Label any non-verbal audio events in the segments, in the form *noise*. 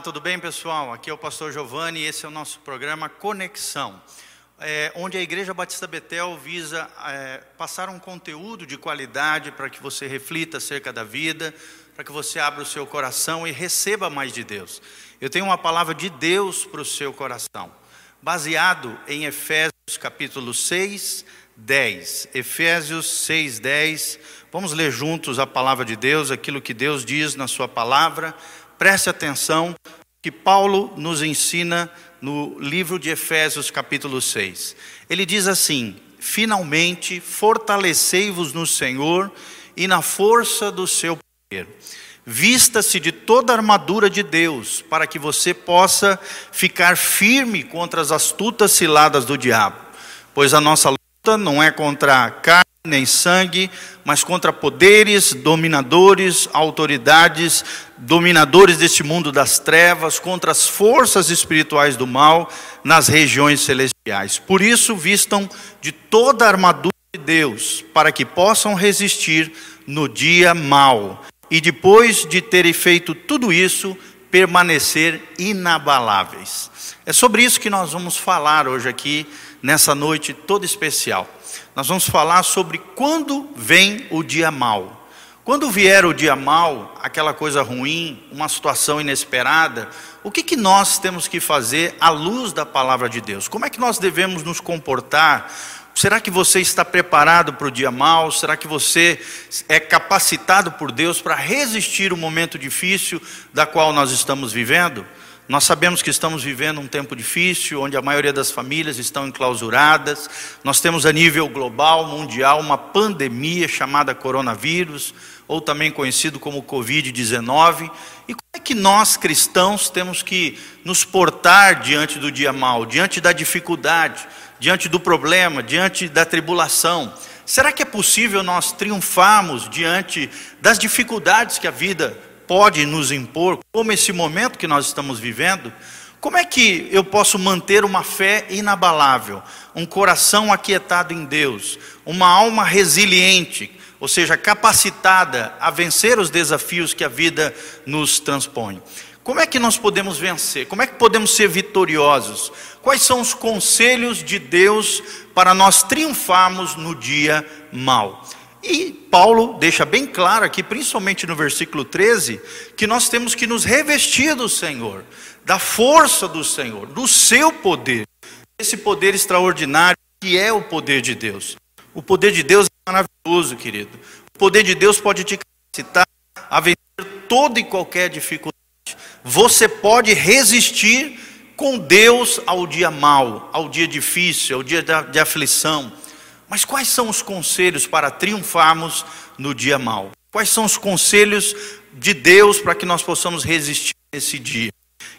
Olá, tudo bem, pessoal? Aqui é o pastor Giovanni e esse é o nosso programa Conexão, é, onde a Igreja Batista Betel visa é, passar um conteúdo de qualidade para que você reflita acerca da vida, para que você abra o seu coração e receba mais de Deus. Eu tenho uma palavra de Deus para o seu coração, baseado em Efésios capítulo 6, 10. Efésios 6, 10. Vamos ler juntos a palavra de Deus, aquilo que Deus diz na sua palavra. Preste atenção que Paulo nos ensina no livro de Efésios, capítulo 6. Ele diz assim: Finalmente fortalecei-vos no Senhor e na força do seu poder. Vista-se de toda a armadura de Deus, para que você possa ficar firme contra as astutas ciladas do diabo. Pois a nossa luta não é contra carne nem sangue, mas contra poderes, dominadores, autoridades, dominadores deste mundo das trevas, contra as forças espirituais do mal nas regiões celestiais. Por isso, vistam de toda a armadura de Deus, para que possam resistir no dia mau. E depois de terem feito tudo isso, permanecer inabaláveis. É sobre isso que nós vamos falar hoje aqui, nessa noite toda especial nós vamos falar sobre quando vem o dia mal. Quando vier o dia mal, aquela coisa ruim, uma situação inesperada, o que, que nós temos que fazer à luz da palavra de Deus? Como é que nós devemos nos comportar? Será que você está preparado para o dia mal? Será que você é capacitado por Deus para resistir o momento difícil da qual nós estamos vivendo? Nós sabemos que estamos vivendo um tempo difícil, onde a maioria das famílias estão enclausuradas. Nós temos a nível global, mundial, uma pandemia chamada coronavírus, ou também conhecido como Covid-19. E como é que nós cristãos temos que nos portar diante do dia mal, diante da dificuldade, diante do problema, diante da tribulação? Será que é possível nós triunfarmos diante das dificuldades que a vida pode nos impor, como esse momento que nós estamos vivendo, como é que eu posso manter uma fé inabalável, um coração aquietado em Deus, uma alma resiliente, ou seja, capacitada a vencer os desafios que a vida nos transpõe? Como é que nós podemos vencer? Como é que podemos ser vitoriosos? Quais são os conselhos de Deus para nós triunfarmos no dia mau? E Paulo deixa bem claro aqui, principalmente no versículo 13, que nós temos que nos revestir do Senhor, da força do Senhor, do seu poder, esse poder extraordinário que é o poder de Deus. O poder de Deus é maravilhoso, querido. O poder de Deus pode te capacitar a vencer toda e qualquer dificuldade. Você pode resistir com Deus ao dia mau, ao dia difícil, ao dia de aflição. Mas quais são os conselhos para triunfarmos no dia mau? Quais são os conselhos de Deus para que nós possamos resistir nesse dia?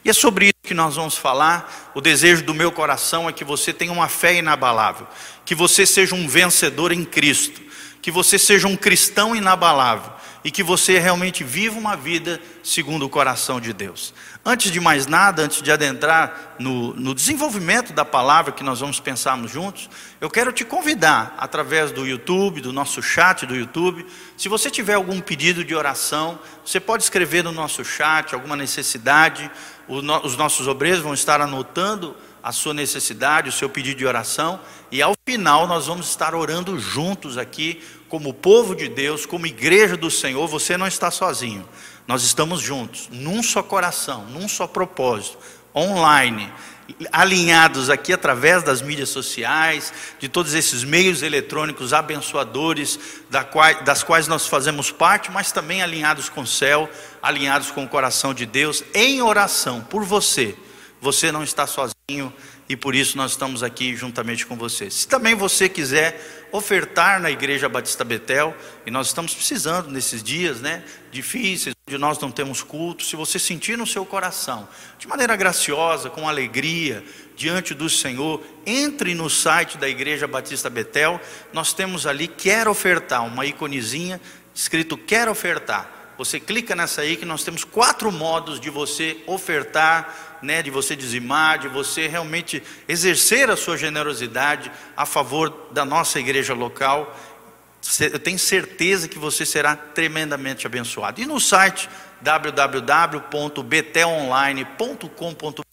E é sobre isso que nós vamos falar. O desejo do meu coração é que você tenha uma fé inabalável, que você seja um vencedor em Cristo, que você seja um cristão inabalável e que você realmente viva uma vida segundo o coração de Deus. Antes de mais nada, antes de adentrar no, no, desenvolvimento da palavra que nós vamos pensarmos juntos, eu quero te convidar, através do YouTube, do nosso chat do YouTube, se você tiver algum pedido de oração, você pode escrever no nosso chat alguma necessidade, os nossos obreiros vão estar anotando a sua necessidade, o seu pedido de oração, e ao final nós vamos estar orando juntos aqui, como povo de Deus, como igreja do Senhor, você não está sozinho. Nós estamos juntos, num só coração, num só propósito, online, alinhados aqui através das mídias sociais, de todos esses meios eletrônicos abençoadores, das quais nós fazemos parte, mas também alinhados com o céu, alinhados com o coração de Deus, em oração por você. Você não está sozinho e por isso nós estamos aqui juntamente com você. Se também você quiser ofertar na Igreja Batista Betel, e nós estamos precisando nesses dias, né, difíceis, onde nós não temos culto, se você sentir no seu coração, de maneira graciosa, com alegria, diante do Senhor, entre no site da Igreja Batista Betel, nós temos ali quer ofertar, uma iconezinha escrito quer ofertar. Você clica nessa aí que nós temos quatro modos de você ofertar, né, de você dizimar, de você realmente exercer a sua generosidade a favor da nossa igreja local. Eu tenho certeza que você será tremendamente abençoado. E no site www.btonline.com.br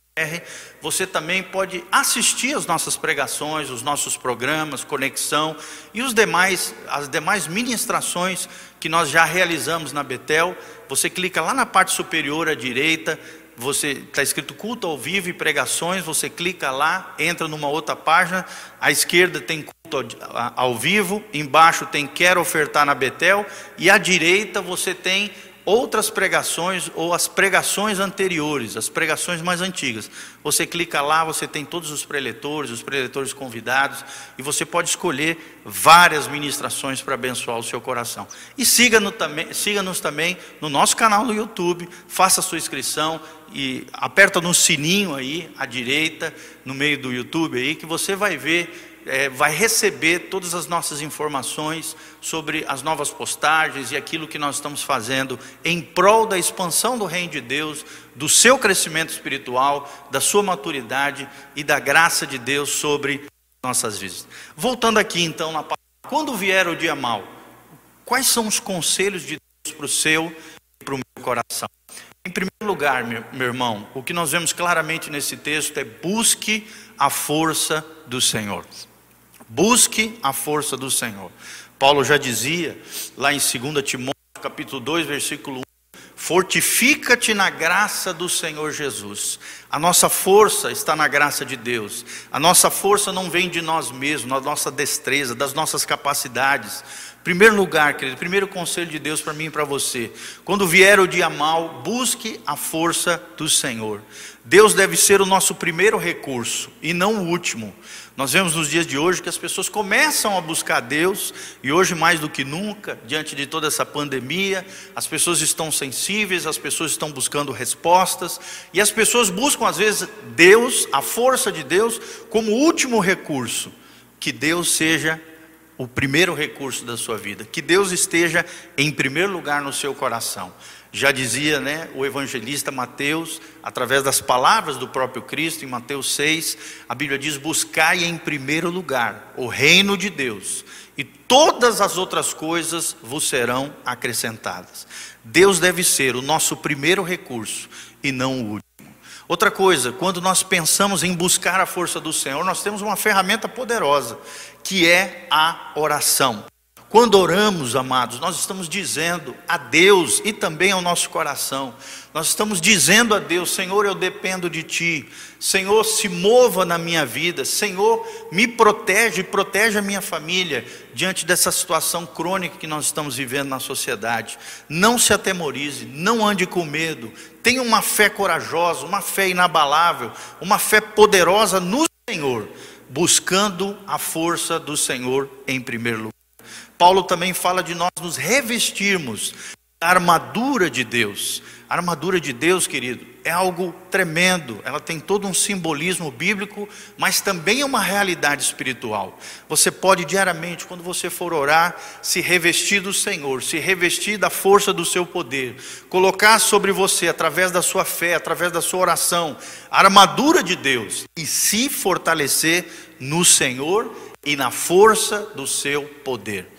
você também pode assistir as nossas pregações, os nossos programas, conexão e os demais, as demais ministrações que nós já realizamos na Betel. Você clica lá na parte superior à direita, você está escrito culto ao vivo e pregações, você clica lá, entra numa outra página, à esquerda tem culto ao vivo, embaixo tem quero ofertar na Betel, e à direita você tem outras pregações ou as pregações anteriores, as pregações mais antigas. Você clica lá, você tem todos os preletores, os preletores convidados, e você pode escolher várias ministrações para abençoar o seu coração. E siga-nos também, siga também no nosso canal no YouTube, faça a sua inscrição e aperta no sininho aí à direita, no meio do YouTube aí, que você vai ver é, vai receber todas as nossas informações sobre as novas postagens e aquilo que nós estamos fazendo em prol da expansão do reino de Deus, do seu crescimento espiritual, da sua maturidade e da graça de Deus sobre nossas vidas. Voltando aqui então na quando vier o dia mau, quais são os conselhos de Deus para o seu e para o meu coração? Em primeiro lugar, meu, meu irmão, o que nós vemos claramente nesse texto é busque a força do Senhor. Busque a força do Senhor. Paulo já dizia lá em 2 Timóteo, capítulo 2, versículo 1, Fortifica-te na graça do Senhor Jesus. A nossa força está na graça de Deus. A nossa força não vem de nós mesmos, da nossa destreza, das nossas capacidades. Primeiro lugar, querido, primeiro conselho de Deus para mim e para você. Quando vier o dia mal, busque a força do Senhor. Deus deve ser o nosso primeiro recurso e não o último. Nós vemos nos dias de hoje que as pessoas começam a buscar Deus, e hoje mais do que nunca, diante de toda essa pandemia, as pessoas estão sensíveis, as pessoas estão buscando respostas, e as pessoas buscam às vezes Deus, a força de Deus, como último recurso. Que Deus seja o primeiro recurso da sua vida, que Deus esteja em primeiro lugar no seu coração. Já dizia né, o evangelista Mateus, através das palavras do próprio Cristo, em Mateus 6, a Bíblia diz: Buscai em primeiro lugar o reino de Deus, e todas as outras coisas vos serão acrescentadas. Deus deve ser o nosso primeiro recurso e não o último. Outra coisa, quando nós pensamos em buscar a força do Senhor, nós temos uma ferramenta poderosa, que é a oração. Quando oramos, amados, nós estamos dizendo a Deus e também ao nosso coração, nós estamos dizendo a Deus: Senhor, eu dependo de Ti, Senhor, se mova na minha vida, Senhor, me protege, protege a minha família diante dessa situação crônica que nós estamos vivendo na sociedade. Não se atemorize, não ande com medo, tenha uma fé corajosa, uma fé inabalável, uma fé poderosa no Senhor, buscando a força do Senhor em primeiro lugar. Paulo também fala de nós nos revestirmos da armadura de Deus. A armadura de Deus, querido, é algo tremendo, ela tem todo um simbolismo bíblico, mas também é uma realidade espiritual. Você pode diariamente, quando você for orar, se revestir do Senhor, se revestir da força do seu poder, colocar sobre você, através da sua fé, através da sua oração, a armadura de Deus e se fortalecer no Senhor e na força do seu poder.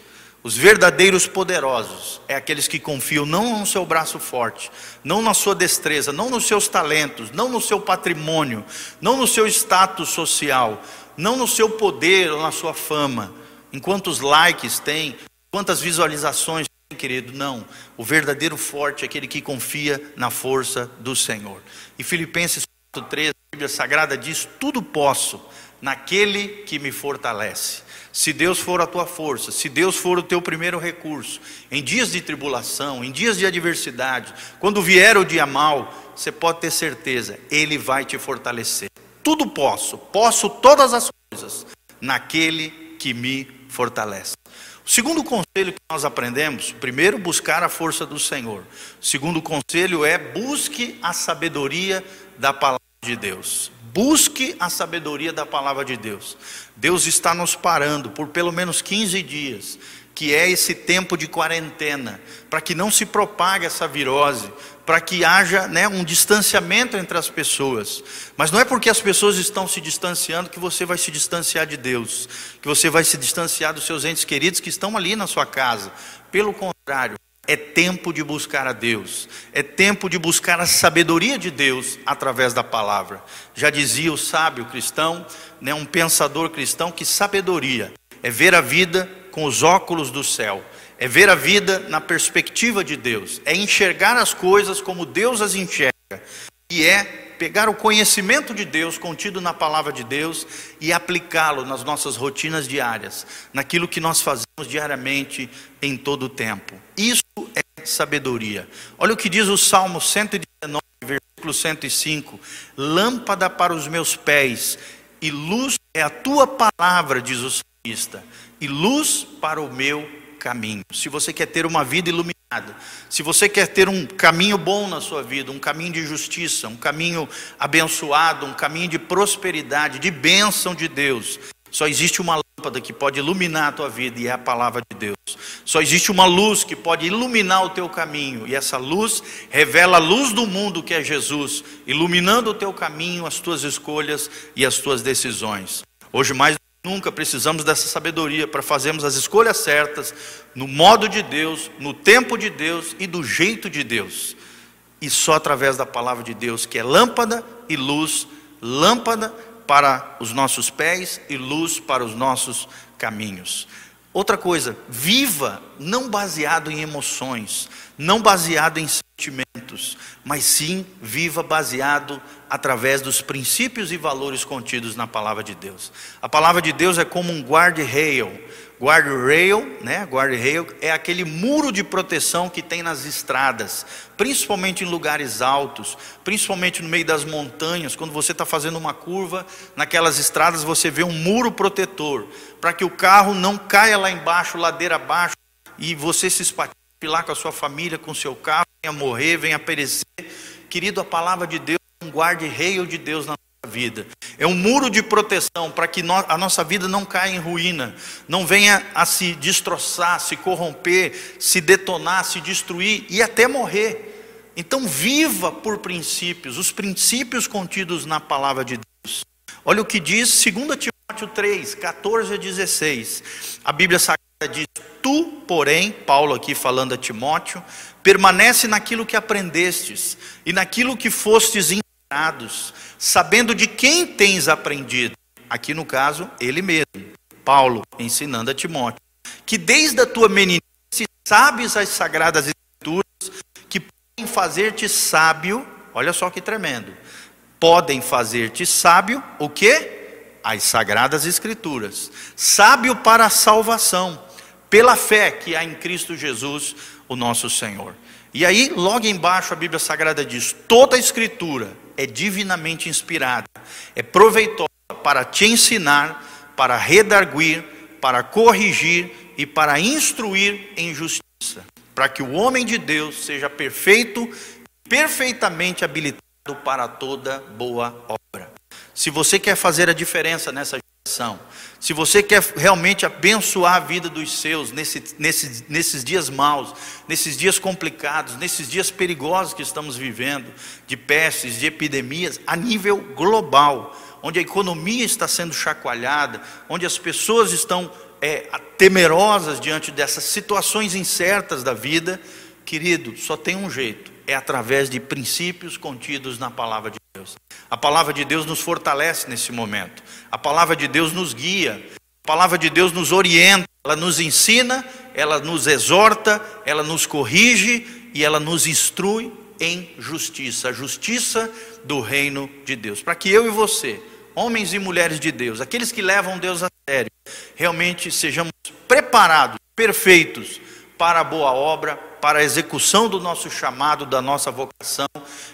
Os verdadeiros poderosos é aqueles que confiam não no seu braço forte, não na sua destreza, não nos seus talentos, não no seu patrimônio, não no seu status social, não no seu poder ou na sua fama, em quantos likes tem, quantas visualizações tem, querido. Não, o verdadeiro forte é aquele que confia na força do Senhor. E Filipenses 4:13, a Bíblia Sagrada diz: "Tudo posso naquele que me fortalece". Se Deus for a tua força, se Deus for o teu primeiro recurso, em dias de tribulação, em dias de adversidade, quando vier o dia mal, você pode ter certeza, Ele vai te fortalecer. Tudo posso, posso todas as coisas, naquele que me fortalece. O segundo conselho que nós aprendemos, primeiro, buscar a força do Senhor. O segundo conselho é busque a sabedoria da palavra de Deus. Busque a sabedoria da palavra de Deus. Deus está nos parando por pelo menos 15 dias, que é esse tempo de quarentena, para que não se propague essa virose, para que haja né, um distanciamento entre as pessoas. Mas não é porque as pessoas estão se distanciando que você vai se distanciar de Deus, que você vai se distanciar dos seus entes queridos que estão ali na sua casa. Pelo contrário, é tempo de buscar a Deus, é tempo de buscar a sabedoria de Deus através da palavra. Já dizia o sábio cristão, né, um pensador cristão, que sabedoria é ver a vida com os óculos do céu. É ver a vida na perspectiva de Deus, é enxergar as coisas como Deus as enxerga, e é pegar o conhecimento de Deus contido na palavra de Deus e aplicá-lo nas nossas rotinas diárias, naquilo que nós fazemos diariamente em todo o tempo. Isso é sabedoria. Olha o que diz o Salmo 119, versículo 105: Lâmpada para os meus pés e luz é a tua palavra, diz o salmista, e luz para o meu caminho. Se você quer ter uma vida iluminada, se você quer ter um caminho bom na sua vida, um caminho de justiça, um caminho abençoado, um caminho de prosperidade, de bênção de Deus, só existe uma lâmpada que pode iluminar a tua vida e é a palavra de Deus. Só existe uma luz que pode iluminar o teu caminho e essa luz revela a luz do mundo que é Jesus, iluminando o teu caminho, as tuas escolhas e as tuas decisões. Hoje mais Nunca precisamos dessa sabedoria para fazermos as escolhas certas, no modo de Deus, no tempo de Deus e do jeito de Deus. E só através da palavra de Deus, que é lâmpada e luz, lâmpada para os nossos pés e luz para os nossos caminhos. Outra coisa, viva não baseado em emoções, não baseado em sentimentos, mas sim viva baseado através dos princípios e valores contidos na palavra de Deus. A palavra de Deus é como um guarda-rail. Guardrail, né? Guardrail é aquele muro de proteção que tem nas estradas, principalmente em lugares altos, principalmente no meio das montanhas. Quando você está fazendo uma curva, naquelas estradas você vê um muro protetor para que o carro não caia lá embaixo, ladeira abaixo, e você se espatife lá com a sua família, com o seu carro, venha morrer, venha perecer. Querido, a palavra de Deus um guarda-rail de Deus na vida. É um muro de proteção para que a nossa vida não caia em ruína, não venha a se destroçar, se corromper, se detonar, se destruir e até morrer. Então, viva por princípios, os princípios contidos na palavra de Deus. Olha o que diz 2 Timóteo 3, 14 a 16. A Bíblia Sagrada diz: Tu, porém, Paulo aqui falando a Timóteo, permanece naquilo que aprendestes e naquilo que fostes ensinados, sabendo de quem tens aprendido. Aqui no caso, ele mesmo, Paulo, ensinando a Timóteo, que desde a tua meninice sabes as sagradas escrituras que podem fazer-te sábio. Olha só que tremendo. Podem fazer-te sábio o quê? As sagradas escrituras. Sábio para a salvação pela fé que há em Cristo Jesus, o nosso Senhor. E aí, logo embaixo, a Bíblia Sagrada diz: toda a Escritura é divinamente inspirada, é proveitosa para te ensinar, para redarguir, para corrigir e para instruir em justiça, para que o homem de Deus seja perfeito, perfeitamente habilitado para toda boa obra. Se você quer fazer a diferença nessa se você quer realmente abençoar a vida dos seus nesse, nesse, nesses dias maus, nesses dias complicados, nesses dias perigosos que estamos vivendo, de pestes, de epidemias, a nível global, onde a economia está sendo chacoalhada, onde as pessoas estão é, temerosas diante dessas situações incertas da vida, querido, só tem um jeito: é através de princípios contidos na palavra de Deus. A palavra de Deus nos fortalece nesse momento. A palavra de Deus nos guia. A palavra de Deus nos orienta. Ela nos ensina, ela nos exorta, ela nos corrige e ela nos instrui em justiça. A justiça do reino de Deus. Para que eu e você, homens e mulheres de Deus, aqueles que levam Deus a sério, realmente sejamos preparados, perfeitos para a boa obra, para a execução do nosso chamado, da nossa vocação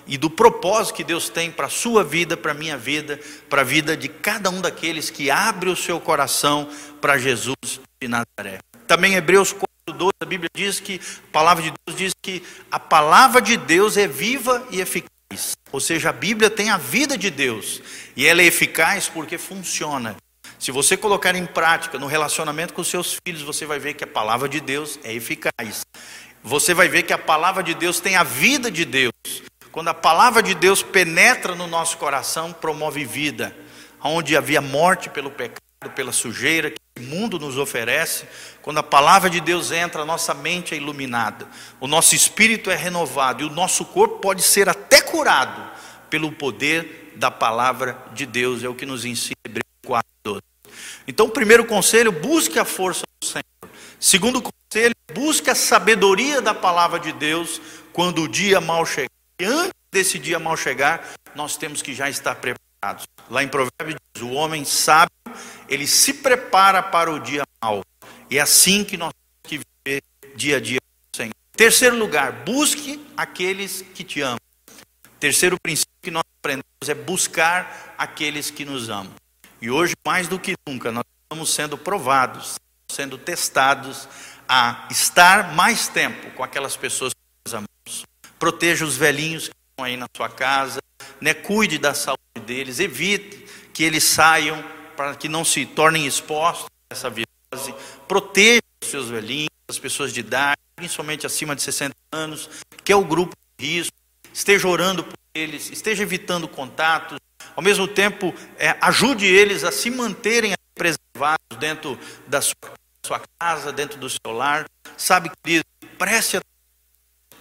e do propósito que Deus tem para a sua vida, para a minha vida, para a vida de cada um daqueles que abre o seu coração para Jesus de Nazaré. Também Hebreus 4:12 a Bíblia diz que a palavra de Deus diz que a palavra de Deus é viva e eficaz. Ou seja, a Bíblia tem a vida de Deus e ela é eficaz porque funciona. Se você colocar em prática no relacionamento com seus filhos, você vai ver que a palavra de Deus é eficaz. Você vai ver que a palavra de Deus tem a vida de Deus. Quando a palavra de Deus penetra no nosso coração, promove vida. Onde havia morte pelo pecado, pela sujeira que o mundo nos oferece, quando a palavra de Deus entra, a nossa mente é iluminada, o nosso espírito é renovado e o nosso corpo pode ser até curado pelo poder da palavra de Deus, é o que nos ensina Hebreus 4, 12. Então, primeiro conselho, busque a força. Segundo conselho, busque a sabedoria da palavra de Deus quando o dia mal chegar. E antes desse dia mal chegar, nós temos que já estar preparados. Lá em Provérbios diz: o homem sábio, ele se prepara para o dia mal. E é assim que nós temos que viver dia a dia com o Senhor. Terceiro lugar, busque aqueles que te amam. Terceiro princípio que nós aprendemos é buscar aqueles que nos amam. E hoje, mais do que nunca, nós estamos sendo provados, sendo testados a estar mais tempo com aquelas pessoas que nós amamos. Proteja os velhinhos que estão aí na sua casa, né? cuide da saúde deles, evite que eles saiam para que não se tornem expostos a essa virose. Proteja os seus velhinhos, as pessoas de idade, principalmente acima de 60 anos, que é o grupo de risco. Esteja orando por eles, esteja evitando contatos, ao mesmo tempo, é, ajude eles a se manterem preservados dentro da sua, sua casa, dentro do seu lar. Sabe, querido, preste atenção.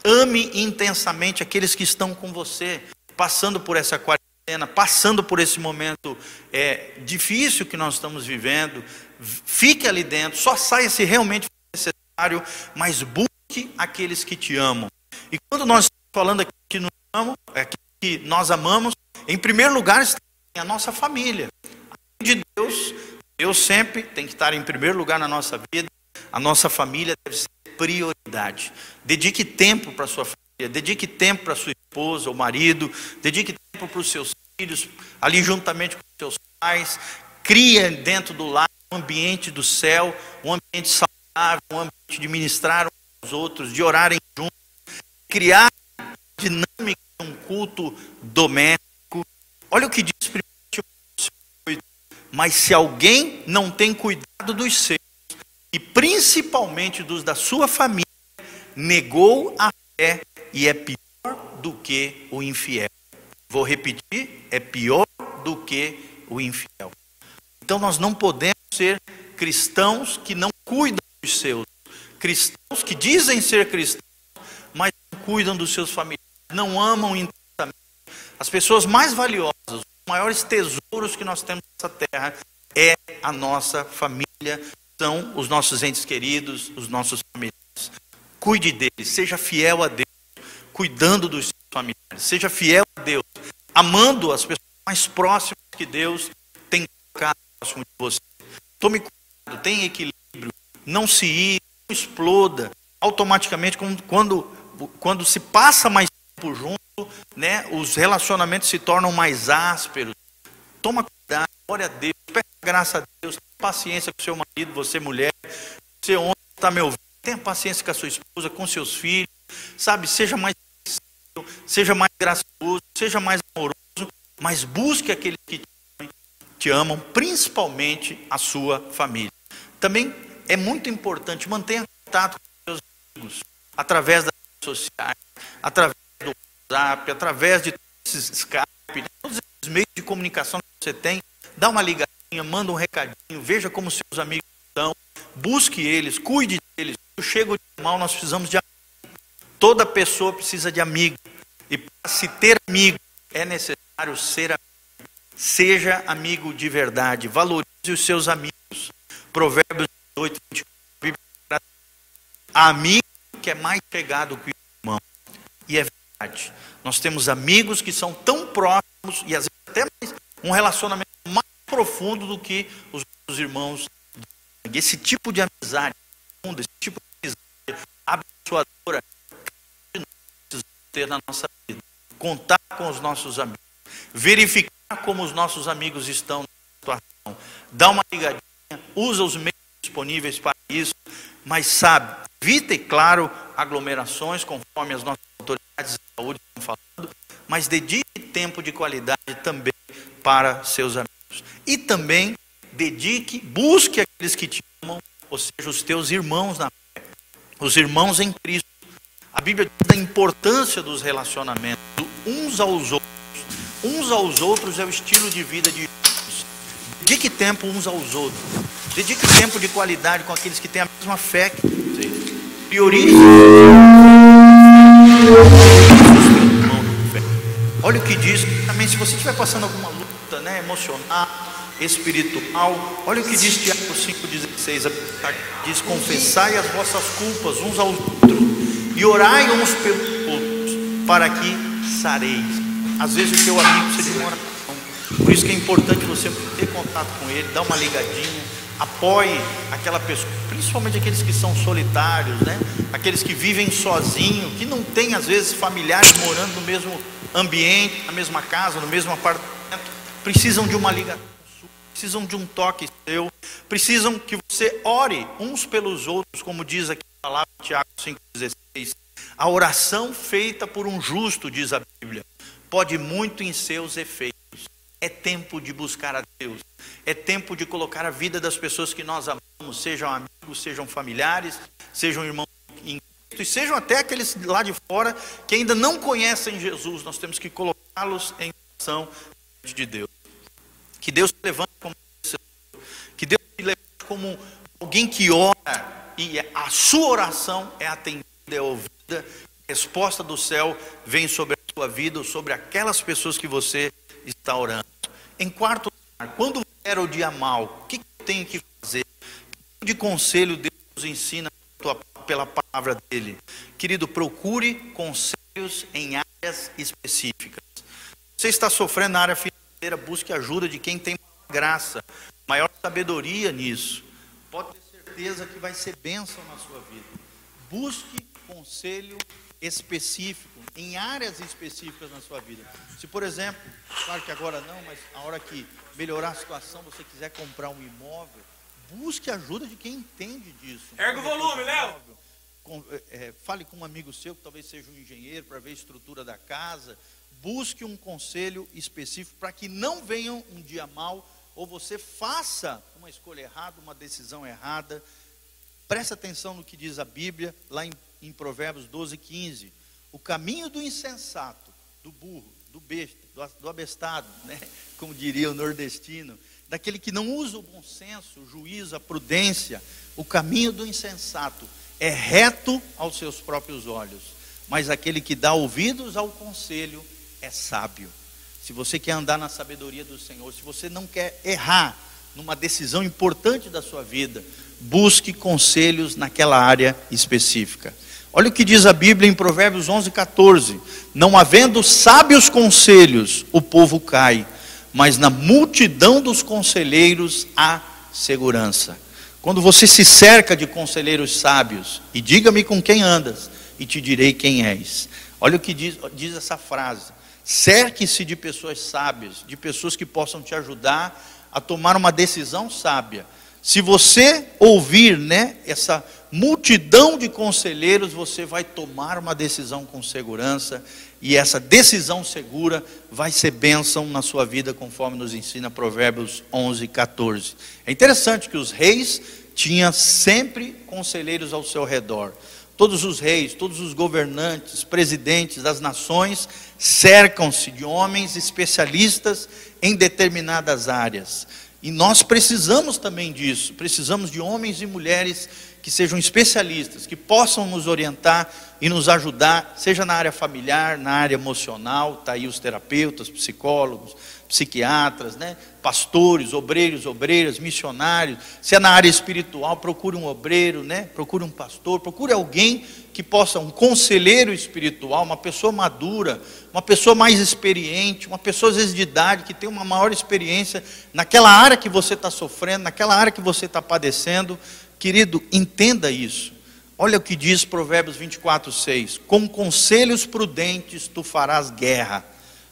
Ame intensamente aqueles que estão com você, passando por essa quarentena, passando por esse momento é, difícil que nós estamos vivendo. Fique ali dentro, só saia se realmente for necessário, mas busque aqueles que te amam. E quando nós estamos falando aqui que nos amam, é que nós amamos, em primeiro lugar está a nossa família. De Deus, Deus sempre tem que estar em primeiro lugar na nossa vida. A nossa família deve ser prioridade. Dedique tempo para sua família, dedique tempo para sua esposa ou marido, dedique tempo para os seus filhos, ali juntamente com os seus pais. Cria dentro do lar um ambiente do céu, um ambiente saudável, um ambiente de ministrar uns aos outros, de orarem juntos, criar dinâmica de um culto doméstico Olha o que diz 1 Timóteo Mas se alguém não tem cuidado dos seus, e principalmente dos da sua família, negou a fé e é pior do que o infiel. Vou repetir: é pior do que o infiel. Então nós não podemos ser cristãos que não cuidam dos seus, cristãos que dizem ser cristãos, mas não cuidam dos seus familiares, não amam as pessoas mais valiosas, os maiores tesouros que nós temos nessa terra é a nossa família, são os nossos entes queridos, os nossos familiares. Cuide deles, seja fiel a Deus, cuidando dos seus familiares, seja fiel a Deus, amando as pessoas mais próximas que Deus tem próximo de você. Tome cuidado, tenha equilíbrio, não se ir, não exploda automaticamente quando, quando se passa mais tempo junto né, os relacionamentos se tornam mais ásperos. Toma cuidado, ore a Deus, peça graça a Deus, tenha paciência com seu marido, você mulher, você homem está me ouvindo, tenha paciência com a sua esposa, com seus filhos, sabe, seja mais seja mais gracioso, seja mais amoroso, mas busque aqueles que te amam, principalmente a sua família. Também é muito importante mantenha contato com seus amigos através das redes sociais, através WhatsApp, através de esses Skype, todos esses meios de comunicação que você tem, dá uma ligadinha, manda um recadinho, veja como seus amigos estão, busque eles, cuide deles. Quando chega de mal, nós precisamos de amigo. Toda pessoa precisa de amigo. E para se ter amigo, é necessário ser amigo. Seja amigo de verdade, valorize os seus amigos. Provérbios 8, 24. Amigo que é mais chegado que o irmão. E é. Nós temos amigos que são tão próximos e às vezes até mais, um relacionamento mais profundo do que os nossos irmãos. Esse tipo de amizade, esse tipo de amizade abençoadora, nós ter na nossa vida. Contar com os nossos amigos, verificar como os nossos amigos estão na situação, dar uma ligadinha, usa os meios disponíveis para isso, mas sabe, evite, claro, aglomerações conforme as nossas de saúde falando, mas dedique tempo de qualidade também para seus amigos. E também dedique, busque aqueles que te amam, ou seja, os teus irmãos na fé, os irmãos em Cristo. A Bíblia diz da importância dos relacionamentos uns aos outros. Uns aos outros é o estilo de vida de Jesus. Dedique tempo uns aos outros. Dedique tempo de qualidade com aqueles que têm a mesma fé que você. Priorize. Olha o que diz. Também, se você estiver passando alguma luta né, emocional, espiritual, olha o que diz Tiago 5,16. Diz: Confessai as vossas culpas uns aos outros e orai uns pelos outros, para que sareis. Às vezes o teu amigo precisa de uma oração. Por isso que é importante você ter contato com ele, dar uma ligadinha, apoie aquela pessoa, principalmente aqueles que são solitários, né? Aqueles que vivem sozinhos, que não têm às vezes familiares morando no mesmo ambiente, na mesma casa, no mesmo apartamento, precisam de uma ligação, precisam de um toque seu, precisam que você ore uns pelos outros, como diz aqui a palavra Tiago 5,16. A oração feita por um justo, diz a Bíblia, pode muito em seus efeitos. É tempo de buscar a Deus. É tempo de colocar a vida das pessoas que nós amamos, sejam amigos, sejam familiares, sejam irmãos em Cristo, e sejam até aqueles lá de fora que ainda não conhecem Jesus. Nós temos que colocá-los em ação de Deus. Que Deus te levante como que Deus te levante como alguém que ora e a sua oração é atendida, é ouvida, a resposta do céu vem sobre a sua vida, sobre aquelas pessoas que você está orando. Em quarto lugar, quando vier o dia mal, o que eu tenho que fazer? Que tipo de conselho Deus nos ensina pela palavra dele? Querido, procure conselhos em áreas específicas. Você está sofrendo na área financeira, busque ajuda de quem tem graça, maior sabedoria nisso. Pode ter certeza que vai ser bênção na sua vida. Busque conselho específico, em áreas específicas na sua vida. Se, por exemplo, claro que agora não, mas a hora que melhorar a situação, você quiser comprar um imóvel, busque ajuda de quem entende disso. Erga o volume, Léo. É, fale com um amigo seu que talvez seja um engenheiro para ver a estrutura da casa. Busque um conselho específico para que não venha um dia mal ou você faça uma escolha errada, uma decisão errada. Preste atenção no que diz a Bíblia, lá em, em Provérbios 12, 15 o caminho do insensato, do burro, do besta, do abestado, *laughs* né? como diria o nordestino, daquele que não usa o bom senso, o juízo, a prudência, o caminho do insensato é reto aos seus próprios olhos, mas aquele que dá ouvidos ao conselho é sábio. Se você quer andar na sabedoria do Senhor, se você não quer errar numa decisão importante da sua vida, busque conselhos naquela área específica. Olha o que diz a Bíblia em Provérbios 11, 14: Não havendo sábios conselhos, o povo cai, mas na multidão dos conselheiros há segurança. Quando você se cerca de conselheiros sábios, e diga-me com quem andas, e te direi quem és. Olha o que diz, diz essa frase: cerque-se de pessoas sábias, de pessoas que possam te ajudar a tomar uma decisão sábia. Se você ouvir, né, essa multidão de conselheiros, você vai tomar uma decisão com segurança, e essa decisão segura vai ser bênção na sua vida, conforme nos ensina Provérbios 11, 14. É interessante que os reis tinham sempre conselheiros ao seu redor. Todos os reis, todos os governantes, presidentes das nações cercam-se de homens especialistas em determinadas áreas. E nós precisamos também disso, precisamos de homens e mulheres que sejam especialistas, que possam nos orientar e nos ajudar, seja na área familiar, na área emocional, está aí os terapeutas, psicólogos, psiquiatras, né? pastores, obreiros, obreiras, missionários. Se é na área espiritual, procure um obreiro, né? procure um pastor, procure alguém que possa, um conselheiro espiritual, uma pessoa madura, uma pessoa mais experiente, uma pessoa às vezes de idade, que tem uma maior experiência naquela área que você está sofrendo, naquela área que você está padecendo Querido, entenda isso. Olha o que diz Provérbios 24, 6. Com conselhos prudentes tu farás guerra.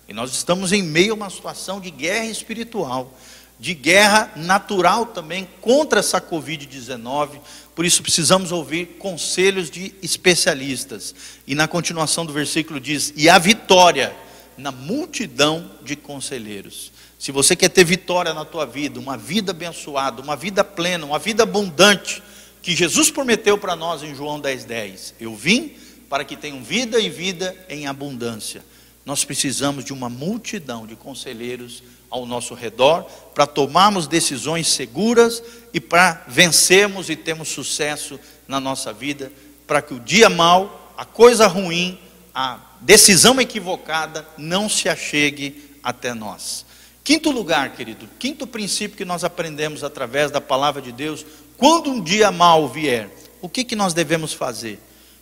E nós estamos em meio a uma situação de guerra espiritual, de guerra natural também contra essa Covid-19. Por isso precisamos ouvir conselhos de especialistas. E na continuação do versículo diz: E a vitória Na multidão de conselheiros. Se você quer ter vitória na tua vida, uma vida abençoada, uma vida plena, uma vida abundante, que Jesus prometeu para nós em João 10,10. 10, Eu vim para que tenham vida e vida em abundância. Nós precisamos de uma multidão de conselheiros ao nosso redor para tomarmos decisões seguras e para vencermos e termos sucesso na nossa vida, para que o dia mal, a coisa ruim, a decisão equivocada não se achegue até nós. Quinto lugar, querido, quinto princípio que nós aprendemos através da palavra de Deus, quando um dia mal vier, o que, que nós devemos fazer?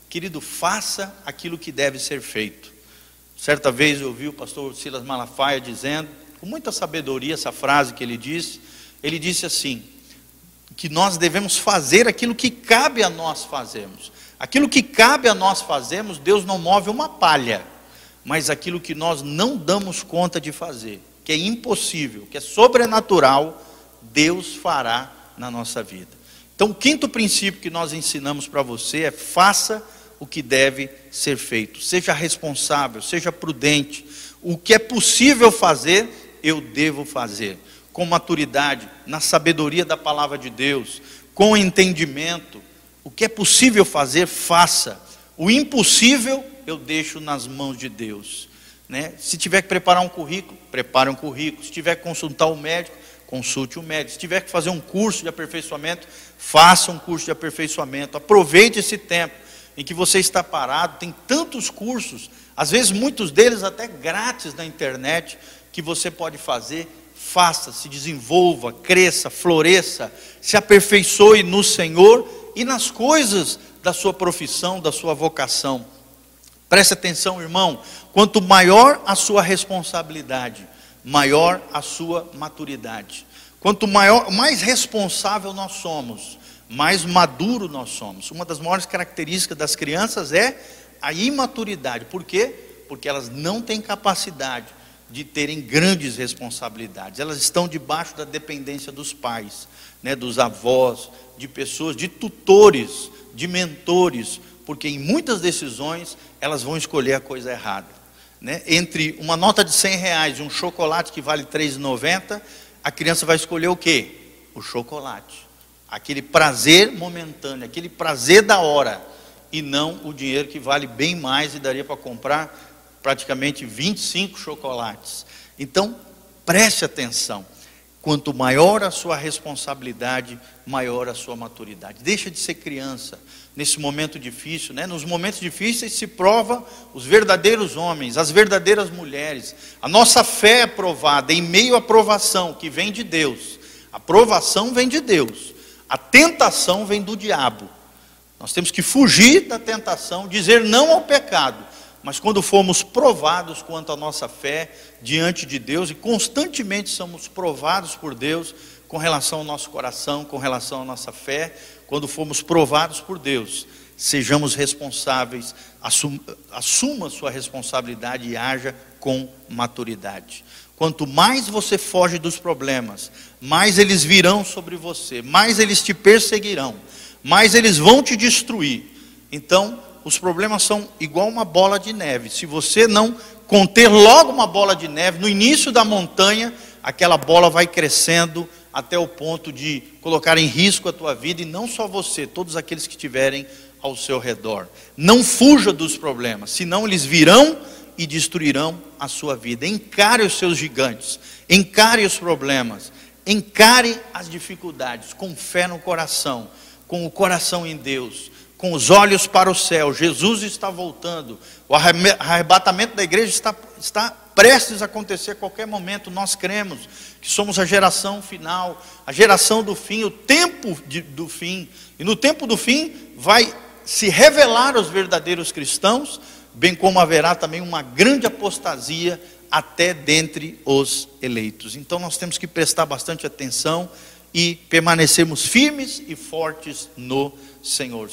Querido, faça aquilo que deve ser feito. Certa vez eu ouvi o pastor Silas Malafaia dizendo, com muita sabedoria, essa frase que ele disse. Ele disse assim: que nós devemos fazer aquilo que cabe a nós fazermos. Aquilo que cabe a nós fazermos, Deus não move uma palha, mas aquilo que nós não damos conta de fazer, que é impossível, que é sobrenatural, Deus fará na nossa vida. Então, o quinto princípio que nós ensinamos para você é: faça o que deve ser feito, seja responsável, seja prudente. O que é possível fazer, eu devo fazer, com maturidade, na sabedoria da palavra de Deus, com entendimento. O que é possível fazer, faça. O impossível, eu deixo nas mãos de Deus. Né? Se tiver que preparar um currículo, prepare um currículo. Se tiver que consultar o um médico, consulte o um médico. Se tiver que fazer um curso de aperfeiçoamento, faça um curso de aperfeiçoamento. Aproveite esse tempo em que você está parado. Tem tantos cursos, às vezes muitos deles até grátis na internet, que você pode fazer, faça, se desenvolva, cresça, floresça, se aperfeiçoe no Senhor e nas coisas da sua profissão, da sua vocação. Preste atenção, irmão, quanto maior a sua responsabilidade, maior a sua maturidade. Quanto maior, mais responsável nós somos, mais maduro nós somos. Uma das maiores características das crianças é a imaturidade. Por quê? Porque elas não têm capacidade de terem grandes responsabilidades. Elas estão debaixo da dependência dos pais, né, dos avós, de pessoas, de tutores, de mentores, porque em muitas decisões elas vão escolher a coisa errada. Né? Entre uma nota de 100 reais e um chocolate que vale R$ 3,90, a criança vai escolher o quê? O chocolate. Aquele prazer momentâneo, aquele prazer da hora, e não o dinheiro que vale bem mais e daria para comprar praticamente 25 chocolates. Então, preste atenção. Quanto maior a sua responsabilidade, maior a sua maturidade. Deixa de ser criança nesse momento difícil, né? Nos momentos difíceis se prova os verdadeiros homens, as verdadeiras mulheres. A nossa fé é provada em meio à provação que vem de Deus. A provação vem de Deus. A tentação vem do diabo. Nós temos que fugir da tentação, dizer não ao pecado mas quando fomos provados quanto à nossa fé diante de Deus, e constantemente somos provados por Deus com relação ao nosso coração, com relação à nossa fé, quando fomos provados por Deus, sejamos responsáveis, assuma, assuma sua responsabilidade e haja com maturidade. Quanto mais você foge dos problemas, mais eles virão sobre você, mais eles te perseguirão, mais eles vão te destruir. Então, os problemas são igual uma bola de neve. Se você não conter logo uma bola de neve, no início da montanha, aquela bola vai crescendo até o ponto de colocar em risco a tua vida, e não só você, todos aqueles que estiverem ao seu redor. Não fuja dos problemas, senão eles virão e destruirão a sua vida. Encare os seus gigantes, encare os problemas, encare as dificuldades com fé no coração, com o coração em Deus com os olhos para o céu. Jesus está voltando. O arrebatamento da igreja está, está prestes a acontecer a qualquer momento. Nós cremos que somos a geração final, a geração do fim, o tempo de, do fim. E no tempo do fim vai se revelar os verdadeiros cristãos, bem como haverá também uma grande apostasia até dentre os eleitos. Então nós temos que prestar bastante atenção e permanecermos firmes e fortes no Senhor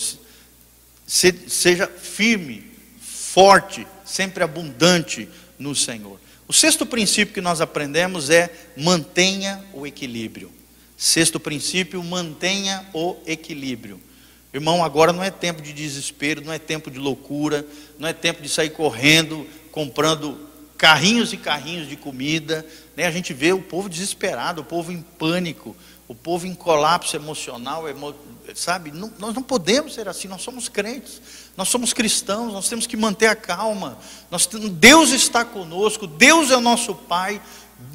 seja firme, forte, sempre abundante no Senhor. O sexto princípio que nós aprendemos é mantenha o equilíbrio. Sexto princípio, mantenha o equilíbrio. Irmão, agora não é tempo de desespero, não é tempo de loucura, não é tempo de sair correndo, comprando carrinhos e carrinhos de comida, né? a gente vê o povo desesperado, o povo em pânico, o povo em colapso emocional, emo... sabe? Não, nós não podemos ser assim, nós somos crentes, nós somos cristãos, nós temos que manter a calma. Nós, Deus está conosco, Deus é o nosso Pai,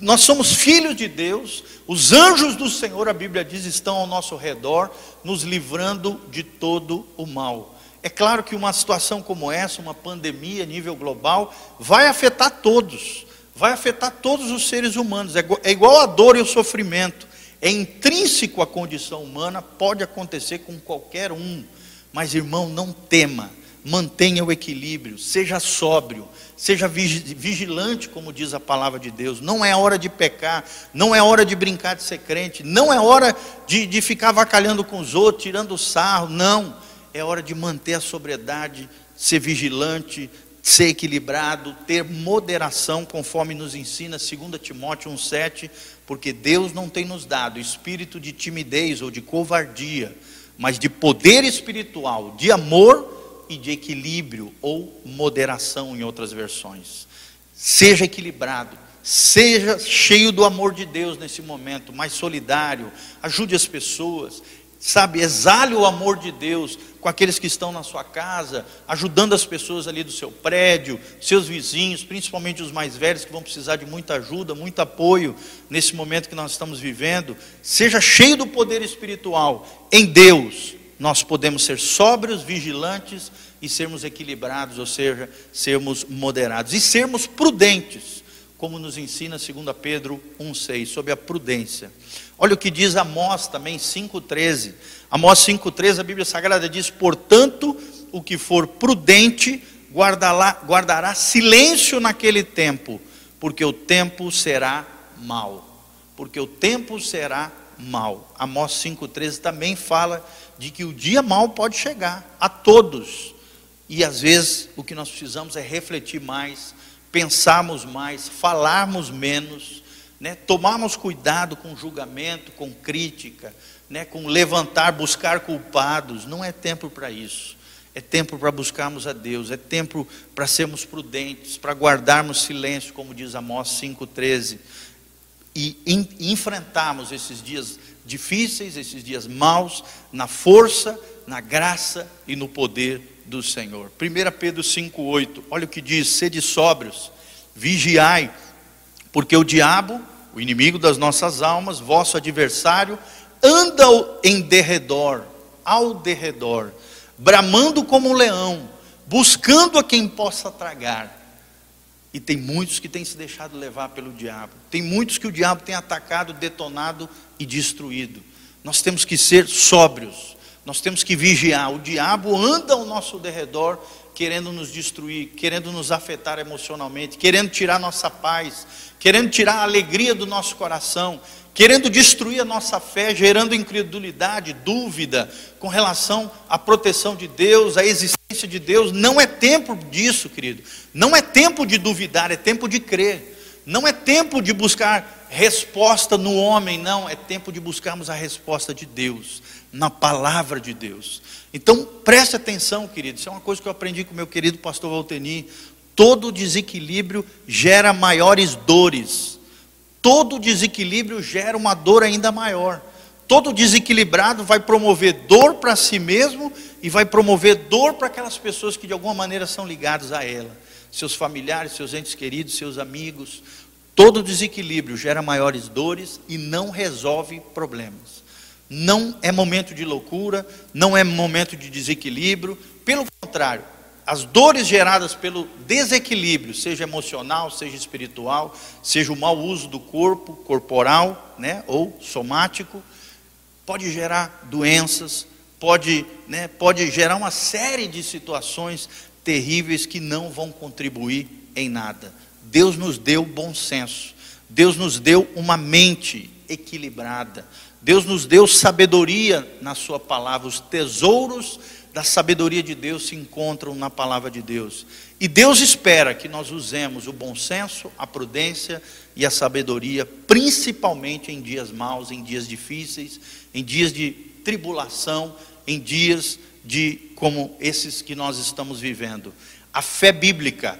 nós somos filhos de Deus, os anjos do Senhor, a Bíblia diz, estão ao nosso redor, nos livrando de todo o mal. É claro que uma situação como essa, uma pandemia a nível global, vai afetar todos, vai afetar todos os seres humanos. É igual é a dor e o sofrimento, é intrínseco à condição humana, pode acontecer com qualquer um. Mas irmão, não tema, mantenha o equilíbrio, seja sóbrio, seja vigilante, como diz a palavra de Deus. Não é hora de pecar, não é hora de brincar de ser crente, não é hora de, de ficar vacalhando com os outros, tirando sarro, não é hora de manter a sobriedade, ser vigilante, ser equilibrado, ter moderação, conforme nos ensina 2 Timóteo 1,7, porque Deus não tem nos dado espírito de timidez ou de covardia, mas de poder espiritual, de amor e de equilíbrio ou moderação em outras versões. Seja equilibrado, seja cheio do amor de Deus nesse momento, mais solidário, ajude as pessoas, sabe, exale o amor de Deus com aqueles que estão na sua casa, ajudando as pessoas ali do seu prédio, seus vizinhos, principalmente os mais velhos que vão precisar de muita ajuda, muito apoio nesse momento que nós estamos vivendo. Seja cheio do poder espiritual. Em Deus, nós podemos ser sóbrios, vigilantes e sermos equilibrados, ou seja, sermos moderados e sermos prudentes como nos ensina 2 Pedro 1,6, sobre a prudência. Olha o que diz Amós também, 5,13. Amós 5,13, a Bíblia Sagrada diz: Portanto, o que for prudente guardará, guardará silêncio naquele tempo, porque o tempo será mau. Porque o tempo será mau. Amós 5,13 também fala de que o dia mau pode chegar a todos. E às vezes o que nós precisamos é refletir mais pensarmos mais, falarmos menos, né? tomarmos cuidado com julgamento, com crítica, né? com levantar, buscar culpados. Não é tempo para isso. É tempo para buscarmos a Deus, é tempo para sermos prudentes, para guardarmos silêncio, como diz Amós 5,13, e enfrentarmos esses dias difíceis, esses dias maus, na força, na graça e no poder do Senhor. 1 Pedro 5,8, olha o que diz: sede sóbrios, vigiai, porque o diabo, o inimigo das nossas almas, vosso adversário, anda em derredor, ao derredor, bramando como um leão, buscando a quem possa tragar. E tem muitos que têm se deixado levar pelo diabo. Tem muitos que o diabo tem atacado, detonado e destruído. Nós temos que ser sóbrios nós temos que vigiar. O diabo anda ao nosso derredor, querendo nos destruir, querendo nos afetar emocionalmente, querendo tirar nossa paz, querendo tirar a alegria do nosso coração, querendo destruir a nossa fé, gerando incredulidade, dúvida com relação à proteção de Deus, à existência de Deus. Não é tempo disso, querido. Não é tempo de duvidar, é tempo de crer. Não é tempo de buscar resposta no homem, não, é tempo de buscarmos a resposta de Deus na palavra de Deus. Então, preste atenção, querido, isso é uma coisa que eu aprendi com meu querido pastor Valteni. Todo desequilíbrio gera maiores dores. Todo desequilíbrio gera uma dor ainda maior. Todo desequilibrado vai promover dor para si mesmo e vai promover dor para aquelas pessoas que de alguma maneira são ligadas a ela. Seus familiares, seus entes queridos, seus amigos. Todo desequilíbrio gera maiores dores e não resolve problemas não é momento de loucura, não é momento de desequilíbrio, pelo contrário, as dores geradas pelo desequilíbrio, seja emocional, seja espiritual, seja o mau uso do corpo, corporal, né, ou somático, pode gerar doenças, pode, né, pode gerar uma série de situações terríveis que não vão contribuir em nada. Deus nos deu bom senso, Deus nos deu uma mente equilibrada, Deus nos deu sabedoria na Sua palavra, os tesouros da sabedoria de Deus se encontram na palavra de Deus. E Deus espera que nós usemos o bom senso, a prudência e a sabedoria, principalmente em dias maus, em dias difíceis, em dias de tribulação, em dias de como esses que nós estamos vivendo. A fé bíblica,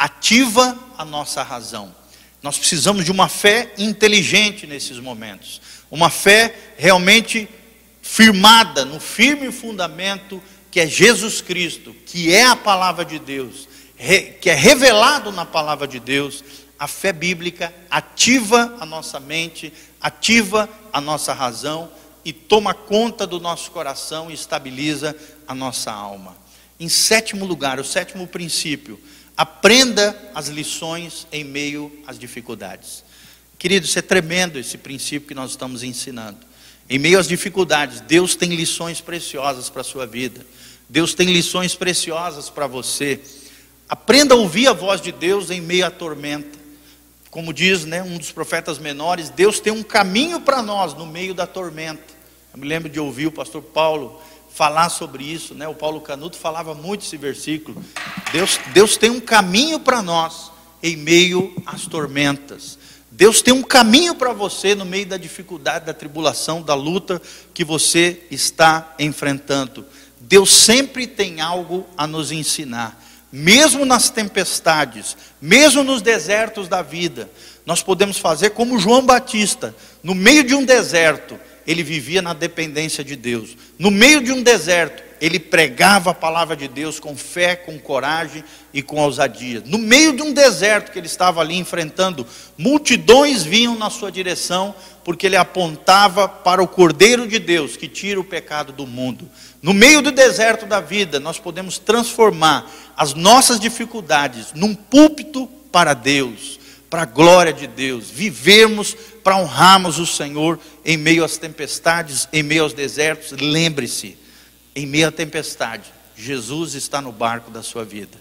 ativa a nossa razão. Nós precisamos de uma fé inteligente nesses momentos, uma fé realmente firmada no firme fundamento que é Jesus Cristo, que é a palavra de Deus, que é revelado na palavra de Deus. A fé bíblica ativa a nossa mente, ativa a nossa razão e toma conta do nosso coração e estabiliza a nossa alma. Em sétimo lugar, o sétimo princípio, aprenda as lições em meio às dificuldades. Querido, isso é tremendo esse princípio que nós estamos ensinando. Em meio às dificuldades, Deus tem lições preciosas para a sua vida. Deus tem lições preciosas para você. Aprenda a ouvir a voz de Deus em meio à tormenta. Como diz né, um dos profetas menores, Deus tem um caminho para nós no meio da tormenta. Eu me lembro de ouvir o pastor Paulo falar sobre isso, né? O Paulo Canuto falava muito esse versículo. Deus, Deus tem um caminho para nós em meio às tormentas. Deus tem um caminho para você no meio da dificuldade, da tribulação, da luta que você está enfrentando. Deus sempre tem algo a nos ensinar. Mesmo nas tempestades, mesmo nos desertos da vida, nós podemos fazer como João Batista, no meio de um deserto, ele vivia na dependência de Deus. No meio de um deserto, ele pregava a palavra de Deus com fé, com coragem e com ousadia. No meio de um deserto que ele estava ali enfrentando, multidões vinham na sua direção, porque ele apontava para o Cordeiro de Deus que tira o pecado do mundo. No meio do deserto da vida, nós podemos transformar as nossas dificuldades num púlpito para Deus, para a glória de Deus, vivermos para honrarmos o Senhor em meio às tempestades, em meio aos desertos. Lembre-se, em meio à tempestade, Jesus está no barco da sua vida.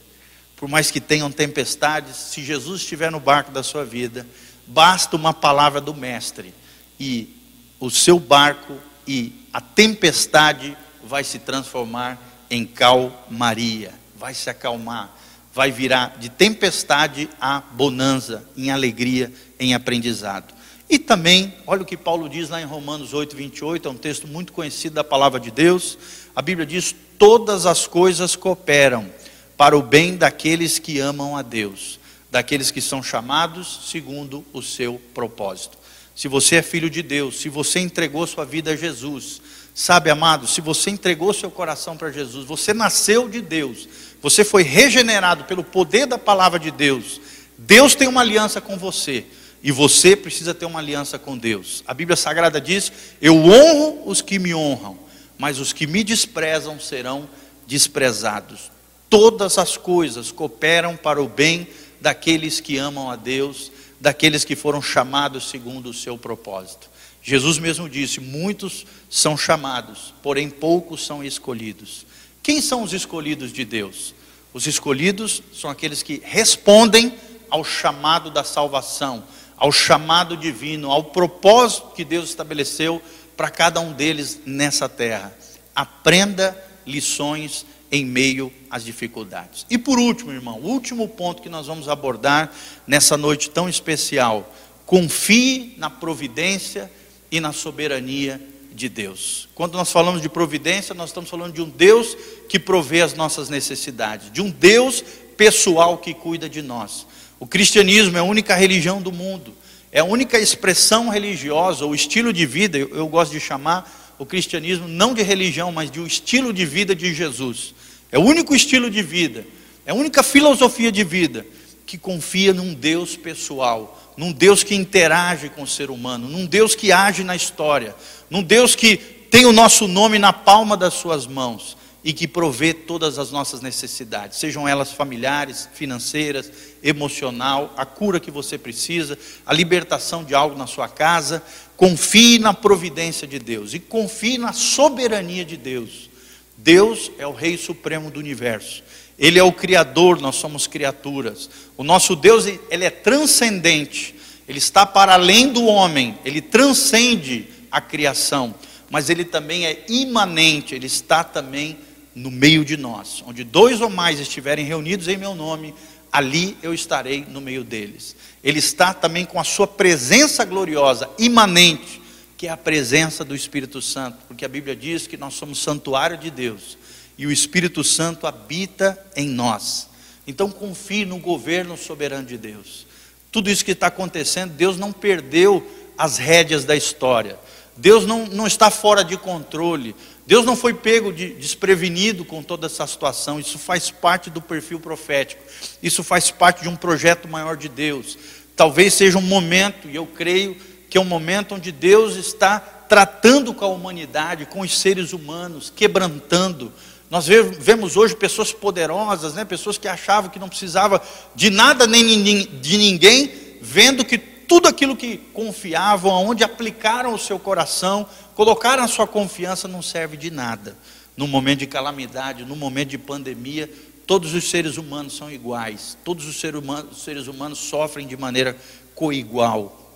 Por mais que tenham tempestades, se Jesus estiver no barco da sua vida, basta uma palavra do Mestre e o seu barco e a tempestade vai se transformar em calmaria, vai se acalmar, vai virar de tempestade a bonança, em alegria, em aprendizado. E também, olha o que Paulo diz lá em Romanos 8, 28, é um texto muito conhecido da palavra de Deus. A Bíblia diz: Todas as coisas cooperam para o bem daqueles que amam a Deus, daqueles que são chamados segundo o seu propósito. Se você é filho de Deus, se você entregou sua vida a Jesus, sabe, amado, se você entregou seu coração para Jesus, você nasceu de Deus, você foi regenerado pelo poder da palavra de Deus. Deus tem uma aliança com você. E você precisa ter uma aliança com Deus. A Bíblia Sagrada diz: Eu honro os que me honram, mas os que me desprezam serão desprezados. Todas as coisas cooperam para o bem daqueles que amam a Deus, daqueles que foram chamados segundo o seu propósito. Jesus mesmo disse: Muitos são chamados, porém poucos são escolhidos. Quem são os escolhidos de Deus? Os escolhidos são aqueles que respondem ao chamado da salvação ao chamado divino, ao propósito que Deus estabeleceu para cada um deles nessa terra. Aprenda lições em meio às dificuldades. E por último, irmão, o último ponto que nós vamos abordar nessa noite tão especial: confie na providência e na soberania de Deus. Quando nós falamos de providência, nós estamos falando de um Deus que provê as nossas necessidades, de um Deus pessoal que cuida de nós. O cristianismo é a única religião do mundo, é a única expressão religiosa, ou estilo de vida, eu, eu gosto de chamar o cristianismo não de religião, mas de um estilo de vida de Jesus. É o único estilo de vida, é a única filosofia de vida que confia num Deus pessoal, num Deus que interage com o ser humano, num Deus que age na história, num Deus que tem o nosso nome na palma das suas mãos e que provê todas as nossas necessidades, sejam elas familiares, financeiras, emocional, a cura que você precisa, a libertação de algo na sua casa. Confie na providência de Deus e confie na soberania de Deus. Deus é o Rei Supremo do universo. Ele é o Criador, nós somos criaturas. O nosso Deus, ele é transcendente. Ele está para além do homem, ele transcende a criação, mas ele também é imanente, ele está também no meio de nós. Onde dois ou mais estiverem reunidos em meu nome, ali eu estarei no meio deles. Ele está também com a sua presença gloriosa, imanente, que é a presença do Espírito Santo, porque a Bíblia diz que nós somos santuário de Deus e o Espírito Santo habita em nós. Então confie no governo soberano de Deus. Tudo isso que está acontecendo, Deus não perdeu as rédeas da história. Deus não, não está fora de controle. Deus não foi pego de, desprevenido com toda essa situação. Isso faz parte do perfil profético. Isso faz parte de um projeto maior de Deus. Talvez seja um momento, e eu creio que é um momento onde Deus está tratando com a humanidade, com os seres humanos, quebrantando. Nós vemos hoje pessoas poderosas, né? pessoas que achavam que não precisava de nada nem de ninguém, vendo que tudo aquilo que confiavam, aonde aplicaram o seu coração, colocaram a sua confiança, não serve de nada. No momento de calamidade, no momento de pandemia, todos os seres humanos são iguais, todos os seres humanos, os seres humanos sofrem de maneira coigual.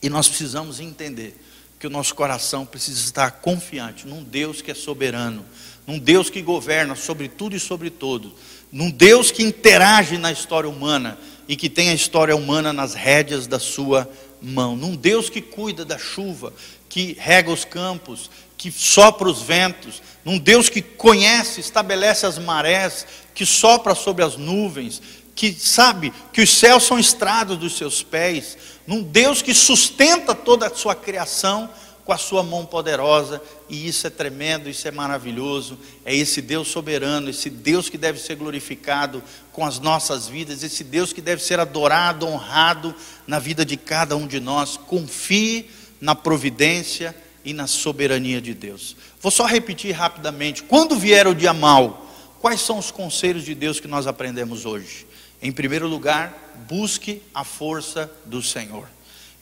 E nós precisamos entender que o nosso coração precisa estar confiante num Deus que é soberano, num Deus que governa sobre tudo e sobre todos, num Deus que interage na história humana e que tem a história humana nas rédeas da sua mão, num Deus que cuida da chuva, que rega os campos, que sopra os ventos, num Deus que conhece, estabelece as marés, que sopra sobre as nuvens, que sabe que os céus são estrados dos seus pés, num Deus que sustenta toda a sua criação com a sua mão poderosa, e isso é tremendo, isso é maravilhoso. É esse Deus soberano, esse Deus que deve ser glorificado com as nossas vidas, esse Deus que deve ser adorado, honrado na vida de cada um de nós. Confie na providência e na soberania de Deus. Vou só repetir rapidamente: quando vier o dia mal, quais são os conselhos de Deus que nós aprendemos hoje? Em primeiro lugar, busque a força do Senhor.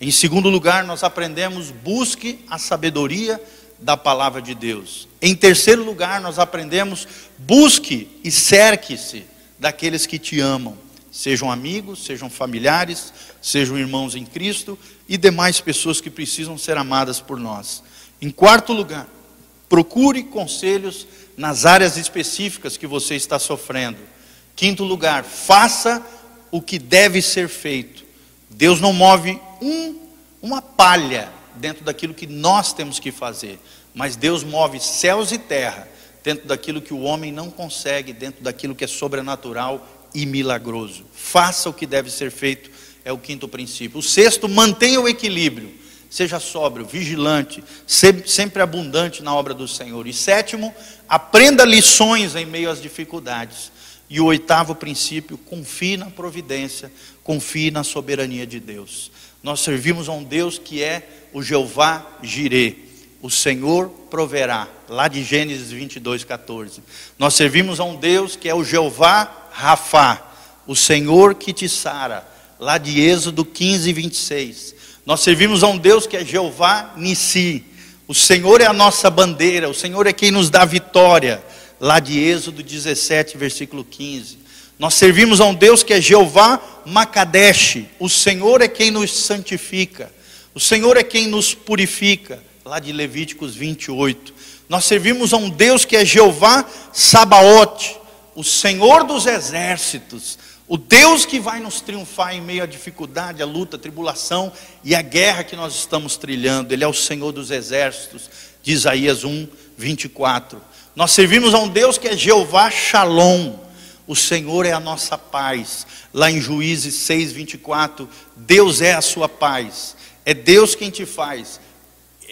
Em segundo lugar, nós aprendemos, busque a sabedoria da palavra de Deus. Em terceiro lugar, nós aprendemos, busque e cerque-se daqueles que te amam, sejam amigos, sejam familiares, sejam irmãos em Cristo e demais pessoas que precisam ser amadas por nós. Em quarto lugar, procure conselhos nas áreas específicas que você está sofrendo. Quinto lugar, faça o que deve ser feito. Deus não move um, uma palha dentro daquilo que nós temos que fazer, mas Deus move céus e terra dentro daquilo que o homem não consegue, dentro daquilo que é sobrenatural e milagroso. Faça o que deve ser feito, é o quinto princípio. O sexto, mantenha o equilíbrio. Seja sóbrio, vigilante, sempre abundante na obra do Senhor. E sétimo, aprenda lições em meio às dificuldades. E o oitavo princípio, confie na providência, confie na soberania de Deus. Nós servimos a um Deus que é o Jeová Jirê, o Senhor proverá, lá de Gênesis 22, 14. Nós servimos a um Deus que é o Jeová Rafá, o Senhor que te sara, lá de Êxodo 15, 26. Nós servimos a um Deus que é Jeová Nissi, o Senhor é a nossa bandeira, o Senhor é quem nos dá vitória lá de Êxodo 17, versículo 15. Nós servimos a um Deus que é Jeová Macadesh, o Senhor é quem nos santifica, o Senhor é quem nos purifica, lá de Levíticos 28. Nós servimos a um Deus que é Jeová Sabaote, o Senhor dos exércitos, o Deus que vai nos triunfar em meio à dificuldade, à luta, à tribulação e à guerra que nós estamos trilhando. Ele é o Senhor dos exércitos, de Isaías 1, 24. Nós servimos a um Deus que é Jeová Shalom. O Senhor é a nossa paz. Lá em Juízes 6, 24, Deus é a sua paz. É Deus quem te faz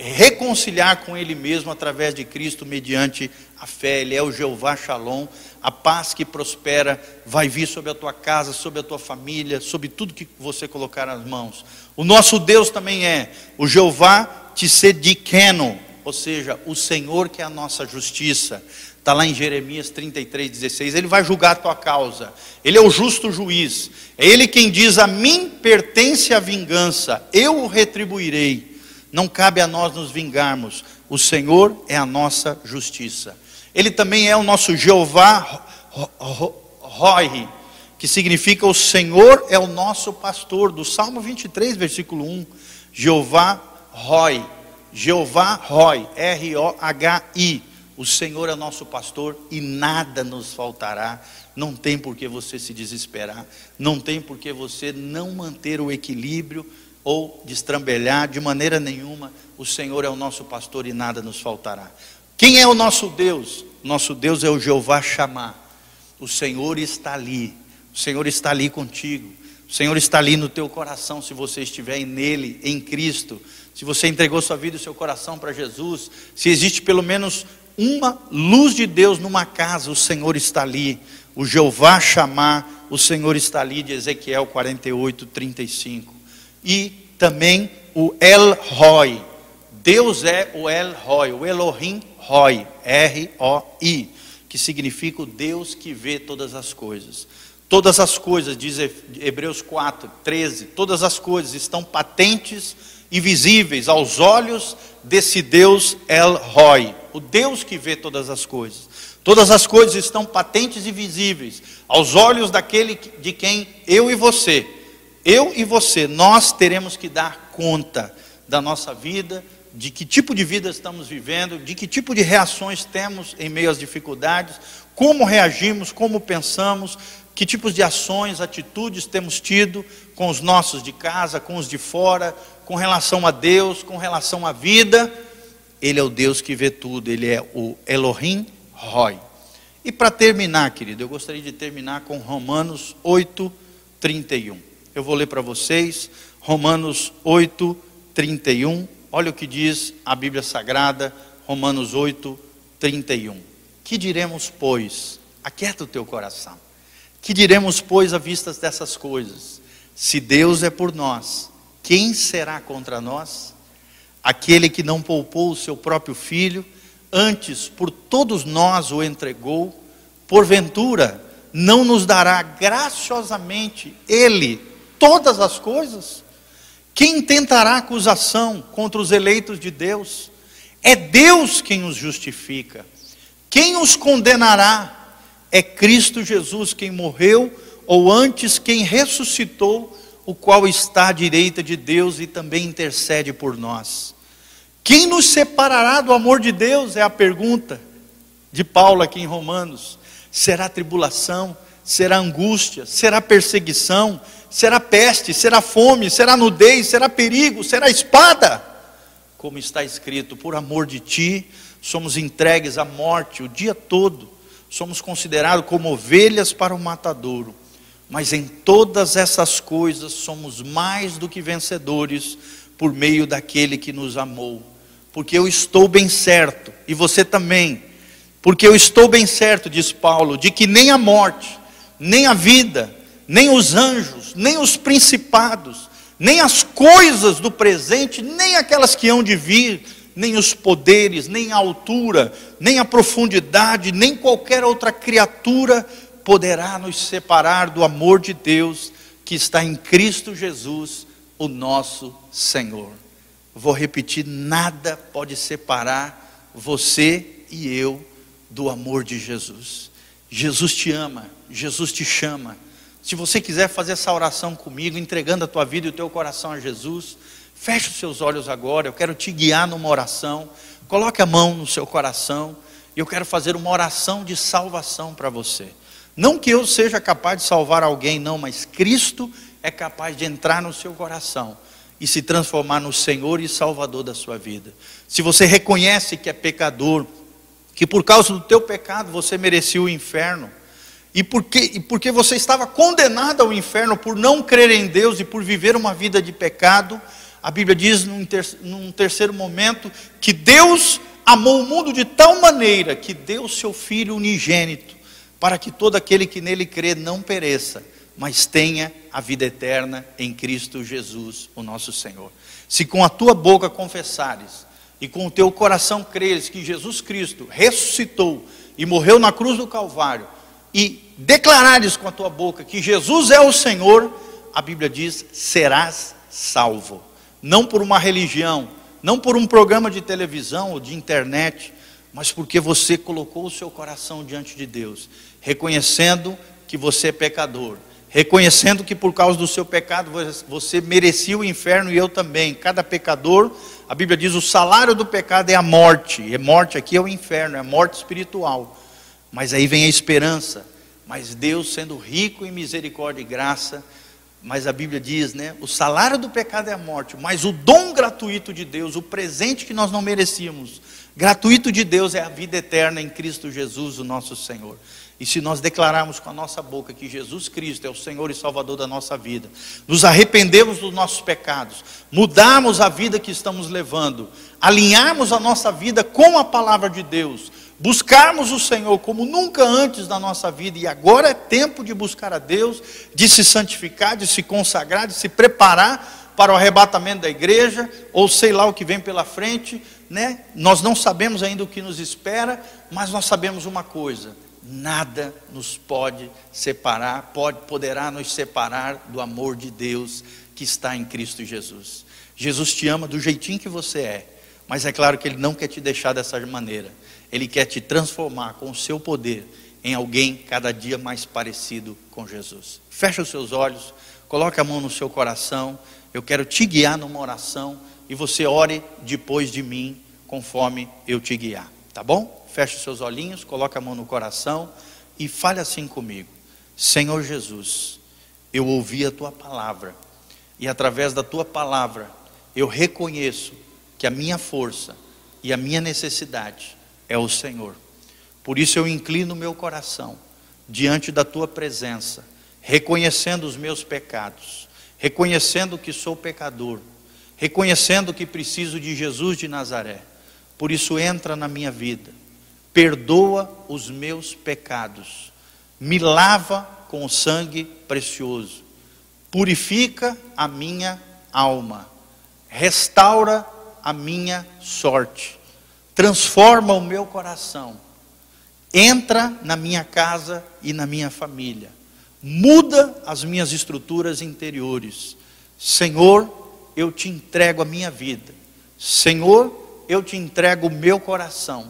reconciliar com Ele mesmo através de Cristo, mediante a fé. Ele é o Jeová Shalom. A paz que prospera vai vir sobre a tua casa, sobre a tua família, sobre tudo que você colocar nas mãos. O nosso Deus também é o Jeová Tissedikeno, ou seja, o Senhor que é a nossa justiça. Está lá em Jeremias 33, 16. Ele vai julgar a tua causa. Ele é o justo juiz. É Ele quem diz: A mim pertence a vingança, eu o retribuirei. Não cabe a nós nos vingarmos. O Senhor é a nossa justiça. Ele também é o nosso Jeová Roi, que significa o Senhor é o nosso pastor, do Salmo 23, versículo 1. Jeová Roi Jeová Roi, R-O-H-I. O Senhor é nosso pastor e nada nos faltará. Não tem por que você se desesperar, não tem por que você não manter o equilíbrio ou destrambelhar de maneira nenhuma. O Senhor é o nosso pastor e nada nos faltará. Quem é o nosso Deus? Nosso Deus é o Jeová chamar. O Senhor está ali. O Senhor está ali contigo. O Senhor está ali no teu coração se você estiver nele, em Cristo. Se você entregou sua vida e seu coração para Jesus, se existe pelo menos uma luz de Deus numa casa, o Senhor está ali. O Jeová chamar, o Senhor está ali, de Ezequiel 48, 35. E também o El Roy. Deus é o El Roy, o Elohim Roy, R-O-I, que significa o Deus que vê todas as coisas. Todas as coisas, diz Hebreus 4, 13, todas as coisas estão patentes e visíveis aos olhos desse Deus El Roy, o Deus que vê todas as coisas. Todas as coisas estão patentes e visíveis aos olhos daquele de quem eu e você, eu e você, nós teremos que dar conta da nossa vida, de que tipo de vida estamos vivendo, de que tipo de reações temos em meio às dificuldades, como reagimos, como pensamos, que tipos de ações, atitudes temos tido com os nossos de casa, com os de fora, com relação a Deus, com relação à vida. Ele é o Deus que vê tudo, ele é o Elohim Roy. E para terminar, querido, eu gostaria de terminar com Romanos 8, 31. Eu vou ler para vocês, Romanos 8, 31. Olha o que diz a Bíblia Sagrada, Romanos 8, 31. Que diremos, pois? Aquieta o teu coração. Que diremos, pois, à vista dessas coisas? Se Deus é por nós, quem será contra nós? Aquele que não poupou o seu próprio filho, antes por todos nós o entregou, porventura não nos dará graciosamente Ele todas as coisas? Quem tentará acusação contra os eleitos de Deus? É Deus quem os justifica. Quem os condenará? É Cristo Jesus quem morreu, ou antes quem ressuscitou, o qual está à direita de Deus e também intercede por nós. Quem nos separará do amor de Deus? É a pergunta de Paulo aqui em Romanos. Será tribulação? Será angústia? Será perseguição? Será peste? Será fome? Será nudez? Será perigo? Será espada? Como está escrito, por amor de ti, somos entregues à morte o dia todo, somos considerados como ovelhas para o matadouro. Mas em todas essas coisas somos mais do que vencedores por meio daquele que nos amou porque eu estou bem certo, e você também, porque eu estou bem certo, diz Paulo, de que nem a morte, nem a vida, nem os anjos, nem os principados, nem as coisas do presente, nem aquelas que hão de vir, nem os poderes, nem a altura, nem a profundidade, nem qualquer outra criatura poderá nos separar do amor de Deus que está em Cristo Jesus, o nosso Senhor. Vou repetir: nada pode separar você e eu do amor de Jesus. Jesus te ama, Jesus te chama. Se você quiser fazer essa oração comigo, entregando a tua vida e o teu coração a Jesus, feche os seus olhos agora. Eu quero te guiar numa oração. Coloque a mão no seu coração e eu quero fazer uma oração de salvação para você. Não que eu seja capaz de salvar alguém, não, mas Cristo é capaz de entrar no seu coração e se transformar no Senhor e Salvador da sua vida. Se você reconhece que é pecador, que por causa do teu pecado você merecia o inferno, e porque, e porque você estava condenado ao inferno por não crer em Deus e por viver uma vida de pecado, a Bíblia diz num, ter, num terceiro momento que Deus amou o mundo de tal maneira que deu seu Filho unigênito, para que todo aquele que nele crê não pereça, mas tenha a vida eterna em Cristo Jesus, o nosso Senhor. Se com a tua boca confessares e com o teu coração creres que Jesus Cristo ressuscitou e morreu na cruz do Calvário, e declarares com a tua boca que Jesus é o Senhor, a Bíblia diz: serás salvo. Não por uma religião, não por um programa de televisão ou de internet, mas porque você colocou o seu coração diante de Deus, reconhecendo que você é pecador reconhecendo que por causa do seu pecado você merecia o inferno e eu também. Cada pecador, a Bíblia diz, o salário do pecado é a morte. E morte aqui é o inferno, é a morte espiritual. Mas aí vem a esperança. Mas Deus, sendo rico em misericórdia e graça, Mas a Bíblia diz, né? O salário do pecado é a morte, mas o dom gratuito de Deus, o presente que nós não merecíamos, gratuito de Deus é a vida eterna em Cristo Jesus, o nosso Senhor. E se nós declararmos com a nossa boca que Jesus Cristo é o Senhor e Salvador da nossa vida, nos arrependemos dos nossos pecados, mudarmos a vida que estamos levando, alinharmos a nossa vida com a palavra de Deus, buscarmos o Senhor como nunca antes na nossa vida, e agora é tempo de buscar a Deus, de se santificar, de se consagrar, de se preparar para o arrebatamento da igreja, ou sei lá o que vem pela frente, né? Nós não sabemos ainda o que nos espera, mas nós sabemos uma coisa nada nos pode separar, pode, poderá nos separar do amor de Deus que está em Cristo Jesus. Jesus te ama do jeitinho que você é, mas é claro que Ele não quer te deixar dessa maneira. Ele quer te transformar com o seu poder em alguém cada dia mais parecido com Jesus. Fecha os seus olhos, coloque a mão no seu coração. Eu quero te guiar numa oração e você ore depois de mim, conforme eu te guiar, tá bom? feche os seus olhinhos, coloque a mão no coração e fale assim comigo: Senhor Jesus, eu ouvi a tua palavra e através da tua palavra eu reconheço que a minha força e a minha necessidade é o Senhor. Por isso eu inclino meu coração diante da tua presença, reconhecendo os meus pecados, reconhecendo que sou pecador, reconhecendo que preciso de Jesus de Nazaré. Por isso entra na minha vida perdoa os meus pecados, me lava com o sangue precioso, purifica a minha alma, restaura a minha sorte, transforma o meu coração, entra na minha casa e na minha família, muda as minhas estruturas interiores. Senhor, eu te entrego a minha vida. Senhor, eu te entrego o meu coração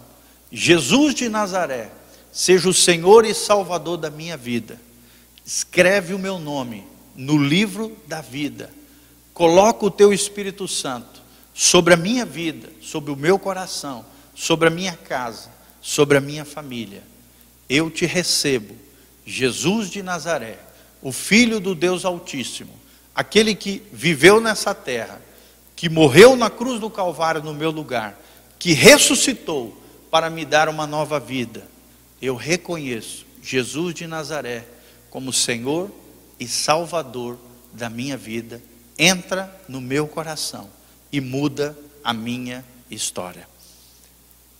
Jesus de Nazaré, seja o Senhor e Salvador da minha vida. Escreve o meu nome no livro da vida. Coloca o teu Espírito Santo sobre a minha vida, sobre o meu coração, sobre a minha casa, sobre a minha família. Eu te recebo, Jesus de Nazaré, o Filho do Deus Altíssimo, aquele que viveu nessa terra, que morreu na cruz do Calvário no meu lugar, que ressuscitou para me dar uma nova vida. Eu reconheço Jesus de Nazaré como Senhor e Salvador da minha vida. Entra no meu coração e muda a minha história.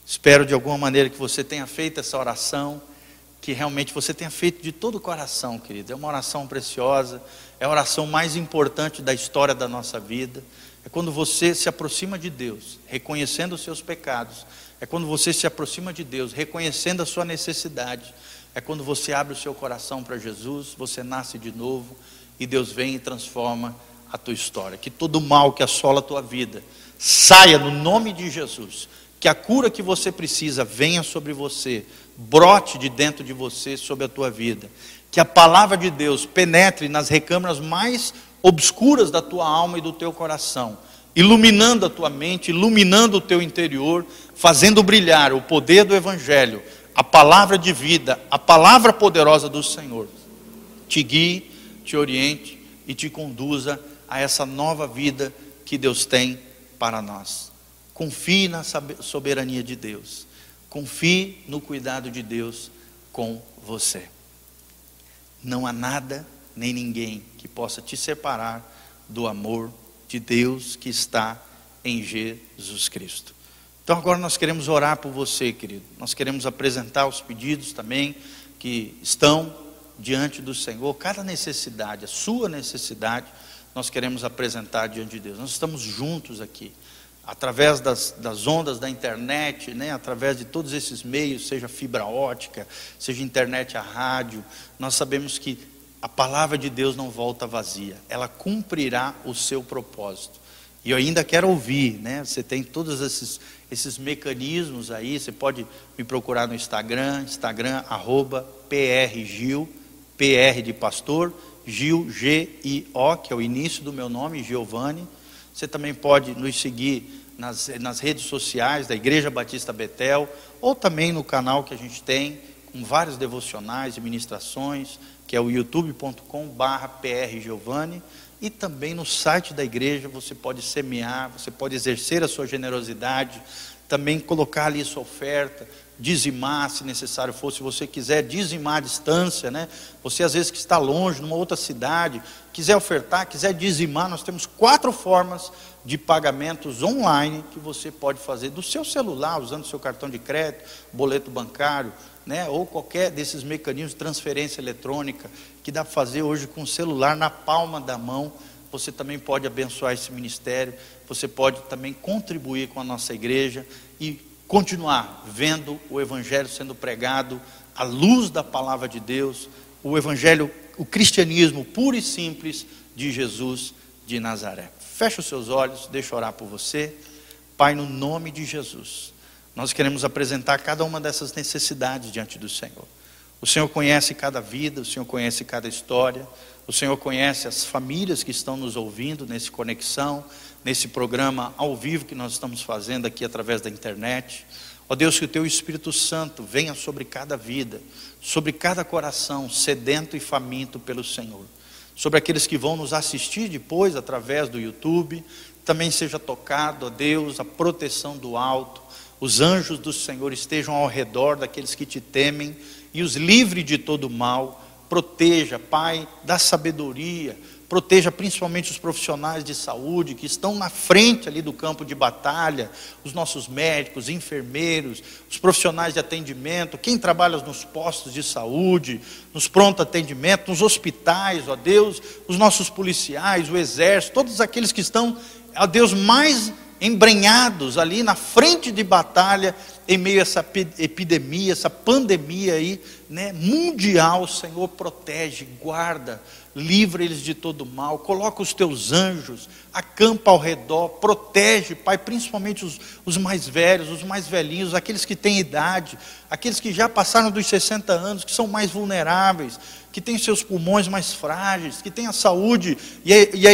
Espero de alguma maneira que você tenha feito essa oração, que realmente você tenha feito de todo o coração, querido. É uma oração preciosa, é a oração mais importante da história da nossa vida. É quando você se aproxima de Deus, reconhecendo os seus pecados, é quando você se aproxima de Deus, reconhecendo a sua necessidade. É quando você abre o seu coração para Jesus, você nasce de novo e Deus vem e transforma a tua história. Que todo mal que assola a tua vida saia no nome de Jesus. Que a cura que você precisa venha sobre você, brote de dentro de você sobre a tua vida. Que a palavra de Deus penetre nas recâmaras mais obscuras da tua alma e do teu coração iluminando a tua mente, iluminando o teu interior, fazendo brilhar o poder do Evangelho, a palavra de vida, a palavra poderosa do Senhor. Te guie, te oriente e te conduza a essa nova vida que Deus tem para nós. Confie na soberania de Deus. Confie no cuidado de Deus com você. Não há nada nem ninguém que possa te separar do amor de Deus que está em Jesus Cristo. Então agora nós queremos orar por você, querido. Nós queremos apresentar os pedidos também que estão diante do Senhor, cada necessidade, a sua necessidade, nós queremos apresentar diante de Deus. Nós estamos juntos aqui, através das, das ondas da internet, né, através de todos esses meios, seja fibra ótica, seja internet a rádio, nós sabemos que a palavra de Deus não volta vazia, ela cumprirá o seu propósito. E eu ainda quero ouvir, né? Você tem todos esses, esses mecanismos aí, você pode me procurar no Instagram, Instagram, arroba PRGil, PR de pastor, Gil, G-I-O, que é o início do meu nome, Giovanni. Você também pode nos seguir nas, nas redes sociais da Igreja Batista Betel, ou também no canal que a gente tem, com vários devocionais e ministrações, que é o youtube.com/prgiovanni, e também no site da igreja você pode semear, você pode exercer a sua generosidade, também colocar ali sua oferta, dizimar, se necessário for, se você quiser dizimar à distância, né? Você às vezes que está longe, numa outra cidade, quiser ofertar, quiser dizimar, nós temos quatro formas de pagamentos online que você pode fazer do seu celular, usando seu cartão de crédito, boleto bancário, né? Ou qualquer desses mecanismos de transferência eletrônica que dá para fazer hoje com o celular na palma da mão. Você também pode abençoar esse ministério, você pode também contribuir com a nossa igreja e continuar vendo o Evangelho sendo pregado à luz da palavra de Deus, o Evangelho, o cristianismo puro e simples de Jesus de Nazaré. Feche os seus olhos, deixa orar por você. Pai, no nome de Jesus, nós queremos apresentar cada uma dessas necessidades diante do Senhor. O Senhor conhece cada vida, o Senhor conhece cada história, o Senhor conhece as famílias que estão nos ouvindo nesse conexão nesse programa ao vivo que nós estamos fazendo aqui através da internet. Ó Deus, que o teu Espírito Santo venha sobre cada vida, sobre cada coração sedento e faminto pelo Senhor. Sobre aqueles que vão nos assistir depois através do YouTube, também seja tocado, ó Deus, a proteção do alto. Os anjos do Senhor estejam ao redor daqueles que te temem e os livre de todo mal. Proteja, Pai, da sabedoria, proteja principalmente os profissionais de saúde que estão na frente ali do campo de batalha, os nossos médicos, enfermeiros, os profissionais de atendimento, quem trabalha nos postos de saúde, nos pronto atendimento, nos hospitais, ó Deus, os nossos policiais, o exército, todos aqueles que estão, ó Deus, mais embrenhados ali na frente de batalha em meio a essa epidemia, essa pandemia aí, né, mundial, Senhor, protege, guarda, livra eles de todo mal, coloca os teus anjos, acampa ao redor, protege, Pai, principalmente os, os mais velhos, os mais velhinhos, aqueles que têm idade, aqueles que já passaram dos 60 anos, que são mais vulneráveis, que têm seus pulmões mais frágeis, que têm a saúde e a, e a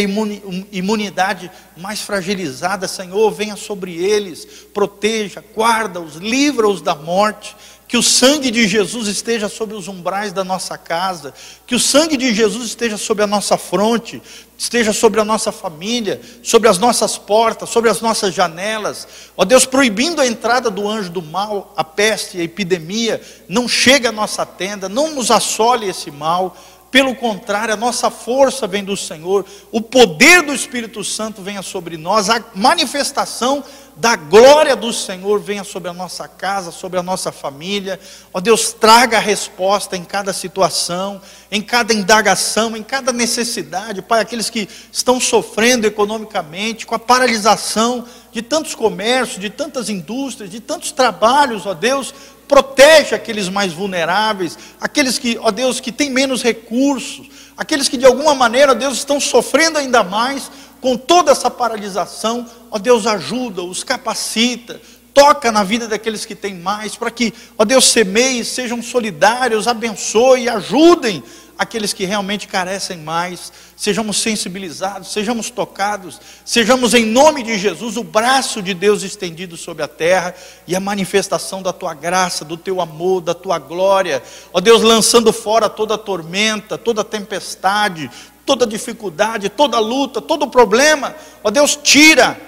imunidade mais fragilizada, Senhor, venha sobre eles, proteja, guarda-os, livra-os da morte que o sangue de Jesus esteja sobre os umbrais da nossa casa, que o sangue de Jesus esteja sobre a nossa fronte, esteja sobre a nossa família, sobre as nossas portas, sobre as nossas janelas. Ó Deus, proibindo a entrada do anjo do mal, a peste, a epidemia, não chegue à nossa tenda, não nos assole esse mal. Pelo contrário, a nossa força vem do Senhor, o poder do Espírito Santo venha sobre nós, a manifestação da glória do Senhor venha sobre a nossa casa, sobre a nossa família. Ó Deus, traga a resposta em cada situação, em cada indagação, em cada necessidade. Pai, aqueles que estão sofrendo economicamente, com a paralisação de tantos comércios, de tantas indústrias, de tantos trabalhos, ó Deus, protege aqueles mais vulneráveis, aqueles que, ó Deus, que têm menos recursos, aqueles que de alguma maneira, ó Deus, estão sofrendo ainda mais com toda essa paralisação, ó Deus, ajuda, os capacita, toca na vida daqueles que têm mais, para que, ó Deus, semeie, sejam solidários, abençoe, ajudem aqueles que realmente carecem mais, sejamos sensibilizados, sejamos tocados, sejamos em nome de Jesus o braço de Deus estendido sobre a terra e a manifestação da tua graça, do teu amor, da tua glória, ó Deus, lançando fora toda tormenta, toda tempestade, toda dificuldade, toda luta, todo problema, ó Deus, tira,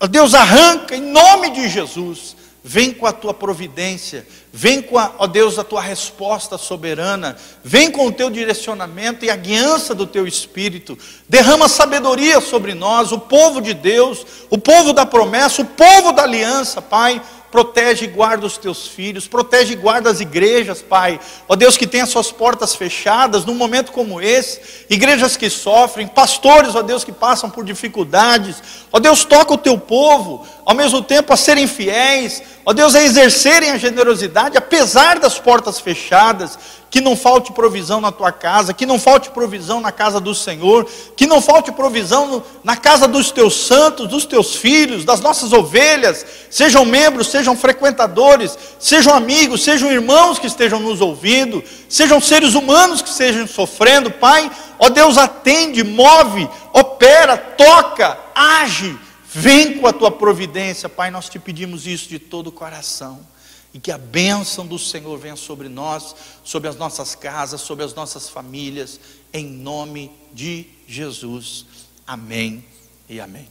ó Deus, arranca em nome de Jesus. Vem com a tua providência, vem com, a, ó Deus, a tua resposta soberana, vem com o teu direcionamento e a guiança do teu espírito. Derrama sabedoria sobre nós, o povo de Deus, o povo da promessa, o povo da aliança, Pai protege e guarda os teus filhos, protege e guarda as igrejas, Pai. Ó Deus, que tem as suas portas fechadas num momento como esse, igrejas que sofrem, pastores, ó Deus, que passam por dificuldades. Ó Deus, toca o teu povo, ao mesmo tempo a serem fiéis, ó Deus, a exercerem a generosidade, apesar das portas fechadas, que não falte provisão na tua casa, que não falte provisão na casa do Senhor, que não falte provisão na casa dos teus santos, dos teus filhos, das nossas ovelhas, sejam membros, sejam frequentadores, sejam amigos, sejam irmãos que estejam nos ouvindo, sejam seres humanos que estejam sofrendo, Pai, ó Deus, atende, move, opera, toca, age, vem com a tua providência, Pai, nós te pedimos isso de todo o coração e que a bênção do Senhor venha sobre nós, sobre as nossas casas, sobre as nossas famílias, em nome de Jesus. Amém e amém.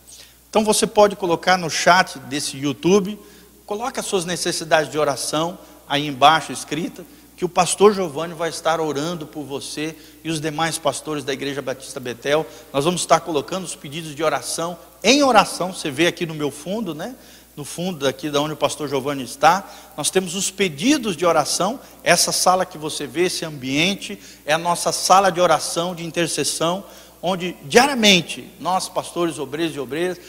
Então você pode colocar no chat desse YouTube, coloque as suas necessidades de oração aí embaixo escrita, que o pastor Giovanni vai estar orando por você e os demais pastores da Igreja Batista Betel. Nós vamos estar colocando os pedidos de oração em oração, você vê aqui no meu fundo, né? no fundo daqui da onde o pastor Giovanni está, nós temos os pedidos de oração. Essa sala que você vê, esse ambiente, é a nossa sala de oração, de intercessão, onde diariamente nós, pastores, obreiros e obreiras,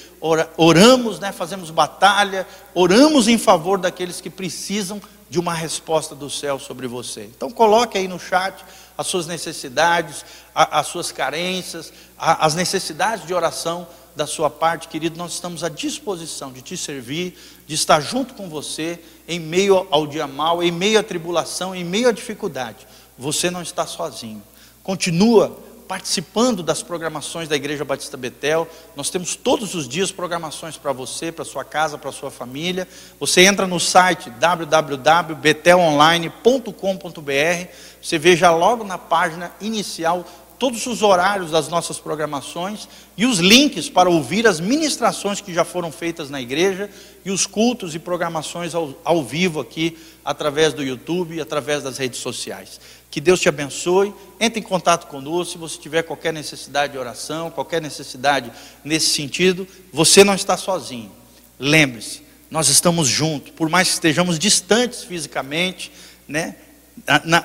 oramos, né, fazemos batalha, oramos em favor daqueles que precisam de uma resposta do céu sobre você. Então coloque aí no chat as suas necessidades, as suas carências, as necessidades de oração da sua parte, querido, nós estamos à disposição de te servir, de estar junto com você em meio ao dia mal, em meio à tribulação, em meio à dificuldade. Você não está sozinho. Continua participando das programações da Igreja Batista Betel. Nós temos todos os dias programações para você, para sua casa, para sua família. Você entra no site www.betelonline.com.br. Você veja logo na página inicial todos os horários das nossas programações e os links para ouvir as ministrações que já foram feitas na igreja e os cultos e programações ao, ao vivo aqui através do YouTube e através das redes sociais. Que Deus te abençoe. Entre em contato conosco se você tiver qualquer necessidade de oração, qualquer necessidade nesse sentido. Você não está sozinho. Lembre-se, nós estamos juntos, por mais que estejamos distantes fisicamente, né?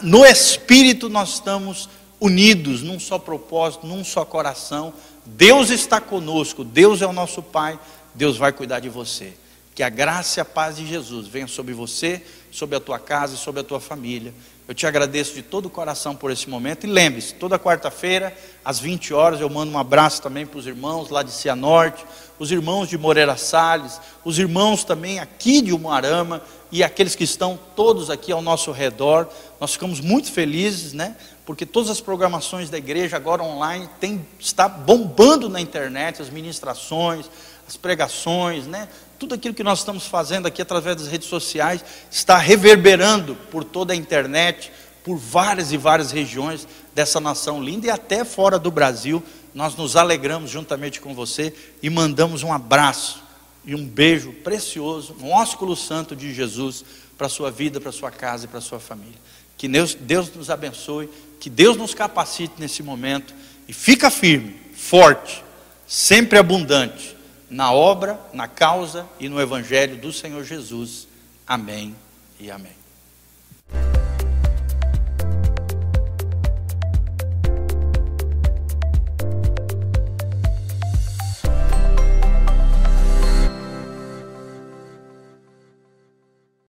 no espírito nós estamos unidos num só propósito, num só coração. Deus está conosco, Deus é o nosso Pai, Deus vai cuidar de você. Que a graça e a paz de Jesus venha sobre você, sobre a tua casa e sobre a tua família. Eu te agradeço de todo o coração por esse momento. E lembre-se, toda quarta-feira, às 20 horas, eu mando um abraço também para os irmãos lá de Cianorte, os irmãos de Moreira Salles, os irmãos também aqui de Umuarama e aqueles que estão todos aqui ao nosso redor. Nós ficamos muito felizes, né? Porque todas as programações da igreja agora online tem, está bombando na internet, as ministrações, as pregações, né? Tudo aquilo que nós estamos fazendo aqui através das redes sociais está reverberando por toda a internet, por várias e várias regiões dessa nação linda e até fora do Brasil. Nós nos alegramos juntamente com você e mandamos um abraço e um beijo precioso, um ósculo santo de Jesus para a sua vida, para a sua casa e para a sua família. Que Deus, Deus nos abençoe que Deus nos capacite nesse momento e fica firme, forte, sempre abundante na obra, na causa e no evangelho do Senhor Jesus. Amém e amém.